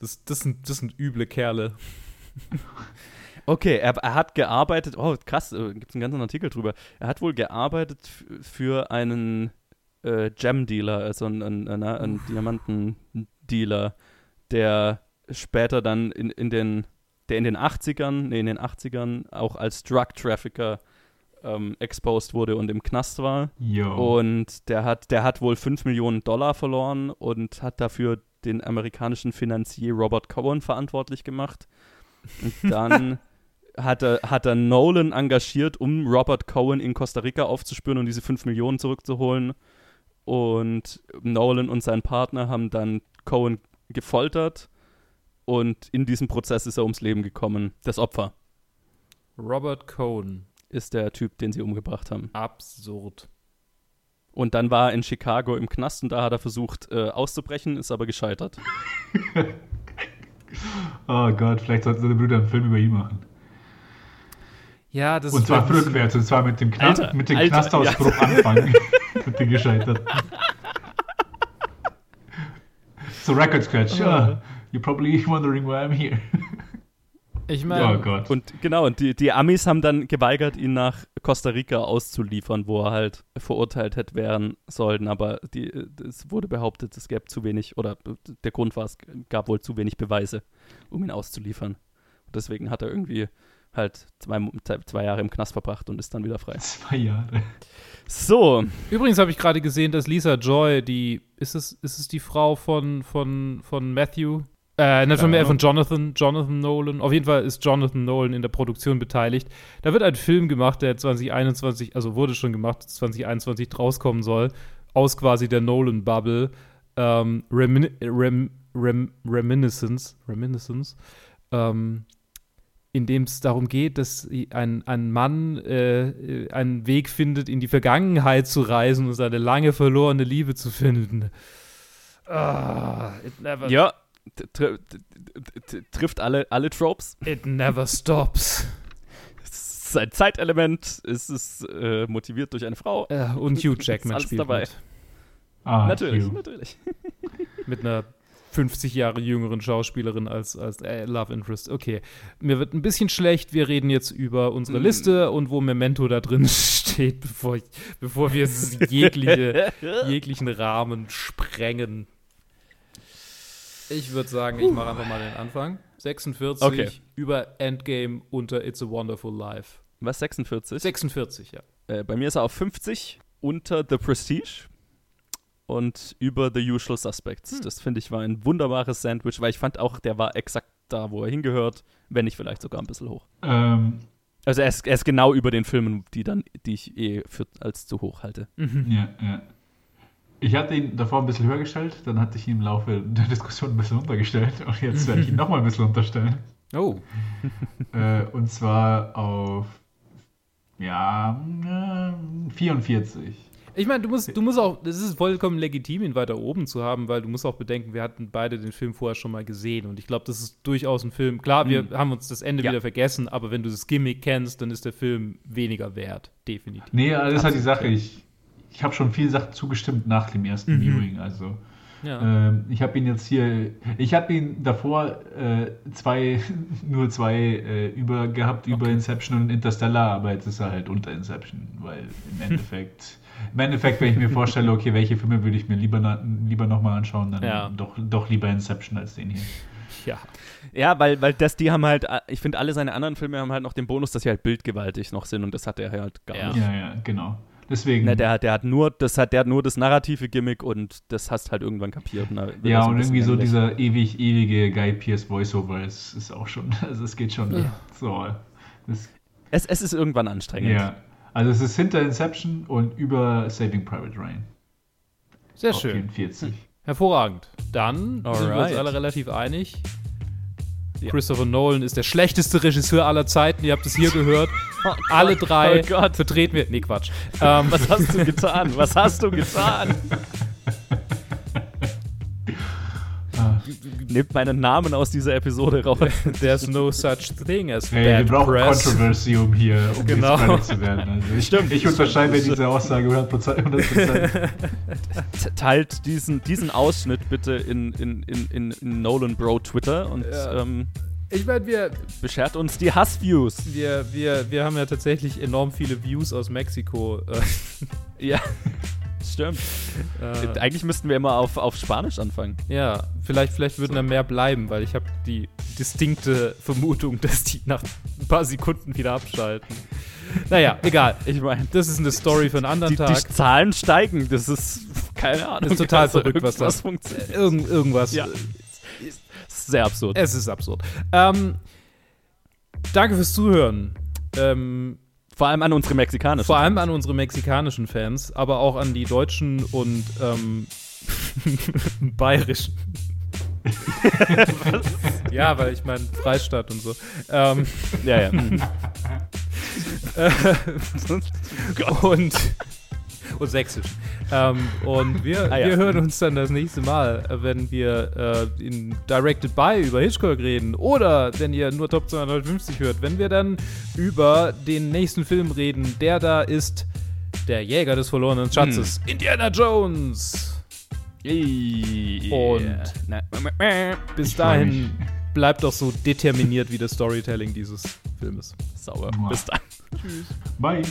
Das, das, sind, das sind üble Kerle. Okay, er, er hat gearbeitet, oh krass, äh, gibt es einen ganzen Artikel drüber. Er hat wohl gearbeitet für einen äh, Gem-Dealer, also einen, einen, einen, einen Diamanten-Dealer, der später dann in, in den, der in den 80ern, nee, in den 80ern auch als Drug-Trafficker ähm, exposed wurde und im Knast war. Yo. Und der hat, der hat wohl 5 Millionen Dollar verloren und hat dafür den amerikanischen Finanzier Robert Cohen verantwortlich gemacht. Und dann hat er, hat er Nolan engagiert, um Robert Cohen in Costa Rica aufzuspüren und diese 5 Millionen zurückzuholen. Und Nolan und sein Partner haben dann Cohen gefoltert und in diesem Prozess ist er ums Leben gekommen. Das Opfer Robert Cohn. ist der Typ, den sie umgebracht haben. Absurd. Und dann war er in Chicago im Knast und da hat er versucht äh, auszubrechen, ist aber gescheitert. Oh Gott, vielleicht sollten seine Brüder einen Film über ihn machen. Ja, das Und ist zwar rückwärts, und zwar mit dem, Kna Alter, mit dem Alter, Knastausbruch anfangen. mit den Gescheiterten. So Record Scratch. Ah, you're probably wondering why I'm here. Ich meine, oh Gott. Und genau, und die, die Amis haben dann geweigert, ihn nach Costa Rica auszuliefern, wo er halt verurteilt hätte werden sollen. Aber die, es wurde behauptet, es gäbe zu wenig, oder der Grund war, es gab wohl zu wenig Beweise, um ihn auszuliefern. Und deswegen hat er irgendwie halt zwei, zwei Jahre im Knast verbracht und ist dann wieder frei. Zwei Jahre. So, Übrigens habe ich gerade gesehen, dass Lisa Joy, die, ist es, ist es die Frau von, von, von Matthew? Äh, nicht von, von Jonathan, Jonathan Nolan. Auf jeden Fall ist Jonathan Nolan in der Produktion beteiligt. Da wird ein Film gemacht, der 2021, also wurde schon gemacht, 2021 rauskommen soll, aus quasi der Nolan-Bubble. Ähm, Remin Rem Rem Reminiscence, Reminiscence, ähm, in dem es darum geht, dass ein, ein Mann äh, einen Weg findet, in die Vergangenheit zu reisen und seine lange verlorene Liebe zu finden. Ah, it never, ja, trifft alle, alle Tropes. it never stops. Es ist ein Zeitelement, es ist äh, motiviert durch eine Frau. Äh, und Hugh Jackman alles spielt dabei. mit. Ah, natürlich, Hugh. natürlich. mit einer 50 Jahre jüngeren Schauspielerin als, als äh, Love Interest. Okay, mir wird ein bisschen schlecht. Wir reden jetzt über unsere Mm. Liste und wo Memento da drin steht, bevor, ich, bevor wir jegliche, jeglichen Rahmen sprengen. Ich würde sagen, ich mache einfach mal den Anfang. 46 Okay. über Endgame unter It's a Wonderful Life. Was, 46? 46, ja. Äh, bei mir ist er auf 50 unter The Prestige und über The Usual Suspects. Hm. Das finde ich war ein wunderbares Sandwich, weil ich fand auch, der war exakt da, wo er hingehört, wenn nicht vielleicht sogar ein bisschen hoch. Ähm, Also er ist, er ist genau über den Filmen, die dann, die ich eh für, als zu hoch halte. Mhm. ja, ja. Ich hatte ihn davor ein bisschen höher gestellt, dann hatte ich ihn im Laufe der Diskussion ein bisschen runtergestellt und jetzt werde ich ihn nochmal ein bisschen unterstellen. Oh, Äh, und zwar auf, ja, äh, 44. Ich meine, du musst, du musst auch, das ist vollkommen legitim, ihn weiter oben zu haben, weil du musst auch bedenken, wir hatten beide den Film vorher schon mal gesehen und ich glaube, das ist durchaus ein Film. Klar, wir Mhm. haben uns das Ende Ja. wieder vergessen, aber wenn du das Gimmick kennst, dann ist der Film weniger wert, definitiv. Nee, das ist halt die Sache. Ich, ich habe schon viele Sachen zugestimmt nach dem ersten Mhm. Viewing. Also Ja. ähm, ich habe ihn jetzt hier, ich habe ihn davor äh, zwei, nur zwei äh, über gehabt über Okay. Inception und Interstellar, aber jetzt ist er halt unter Inception, weil im Endeffekt, im Endeffekt, wenn ich mir vorstelle, okay, welche Filme würde ich mir lieber, lieber nochmal anschauen, dann Ja. doch, doch lieber Inception als den hier. ja. Ja, weil, weil das, die haben halt, äh, ich finde, alle seine anderen Filme haben halt noch den Bonus, dass sie halt bildgewaltig noch sind und das hat er halt gar Ja. nicht. Ja, ja, genau. Deswegen. Ne, der, hat- der hat nur, das hat, der hat nur das narrative Gimmick und das hast halt irgendwann kapiert. Er ja, und irgendwie so dieser ewig, ewige Guy Pierce Voiceover ist, ist auch schon, also es geht schon Ja. so. Das, Es, es ist irgendwann anstrengend. ja, also es ist hinter Inception und über Saving Private Ryan. Sehr auf schön. 44. Hervorragend. Dann sind wir uns Alright. alle relativ einig. Ja. Christopher Nolan ist der schlechteste Regisseur aller Zeiten. Ihr habt es hier gehört. Alle drei Oh vertreten wir. Nee, Quatsch. Ähm, Was hast du getan? Was hast du getan? Ah. Nehmt meinen Namen aus dieser Episode raus. there's no such thing as Hey, wir bad brauchen press. Controversy, um hier um Genau. zu werden. Also ich, Stimmt, ich unterschreibe diese Aussage 100%. 100%. T- Teilt diesen, diesen Ausschnitt bitte in, in, in, in, in Nolan Bro Twitter und Ja. ähm, Ich meine, wir, beschert uns die Hassviews. wir, wir, wir haben ja tatsächlich enorm viele Views aus Mexiko. Äh, Ja, stimmt. äh, Eigentlich müssten wir immer auf, auf Spanisch anfangen. ja, vielleicht, vielleicht würden da mehr bleiben, weil ich habe die distinkte Vermutung, dass die nach ein paar Sekunden wieder abschalten. Naja, egal. Ich meine, Das ist eine Story für einen anderen die, die Tag. Zahlen steigen. Das ist keine Ahnung. Das ist total Also verrückt, was irgendwas da- funktioniert. Irgend, irgendwas. Ja. Sehr absurd. Es ist absurd. Ähm, danke fürs Zuhören. Ähm, Vor allem an unsere mexikanischen. vor allem an unsere mexikanischen Fans, aber auch an die deutschen und ähm, bayerischen. ja, weil ich meine Freistaat und so. Ähm, Ja, ja. und, und sächsisch. Ähm, und wir, Ah, ja. wir hören uns dann das nächste Mal, wenn wir äh, in Directed By über Hitchcock reden oder wenn ihr nur Top 250 hört, wenn wir dann über den nächsten Film reden, der da ist Der Jäger des verlorenen Schatzes, Indiana Jones. Und Na, bis dahin bleibt doch so determiniert wie das Storytelling dieses Filmes. sauer. Mua. Bis dann. Bye.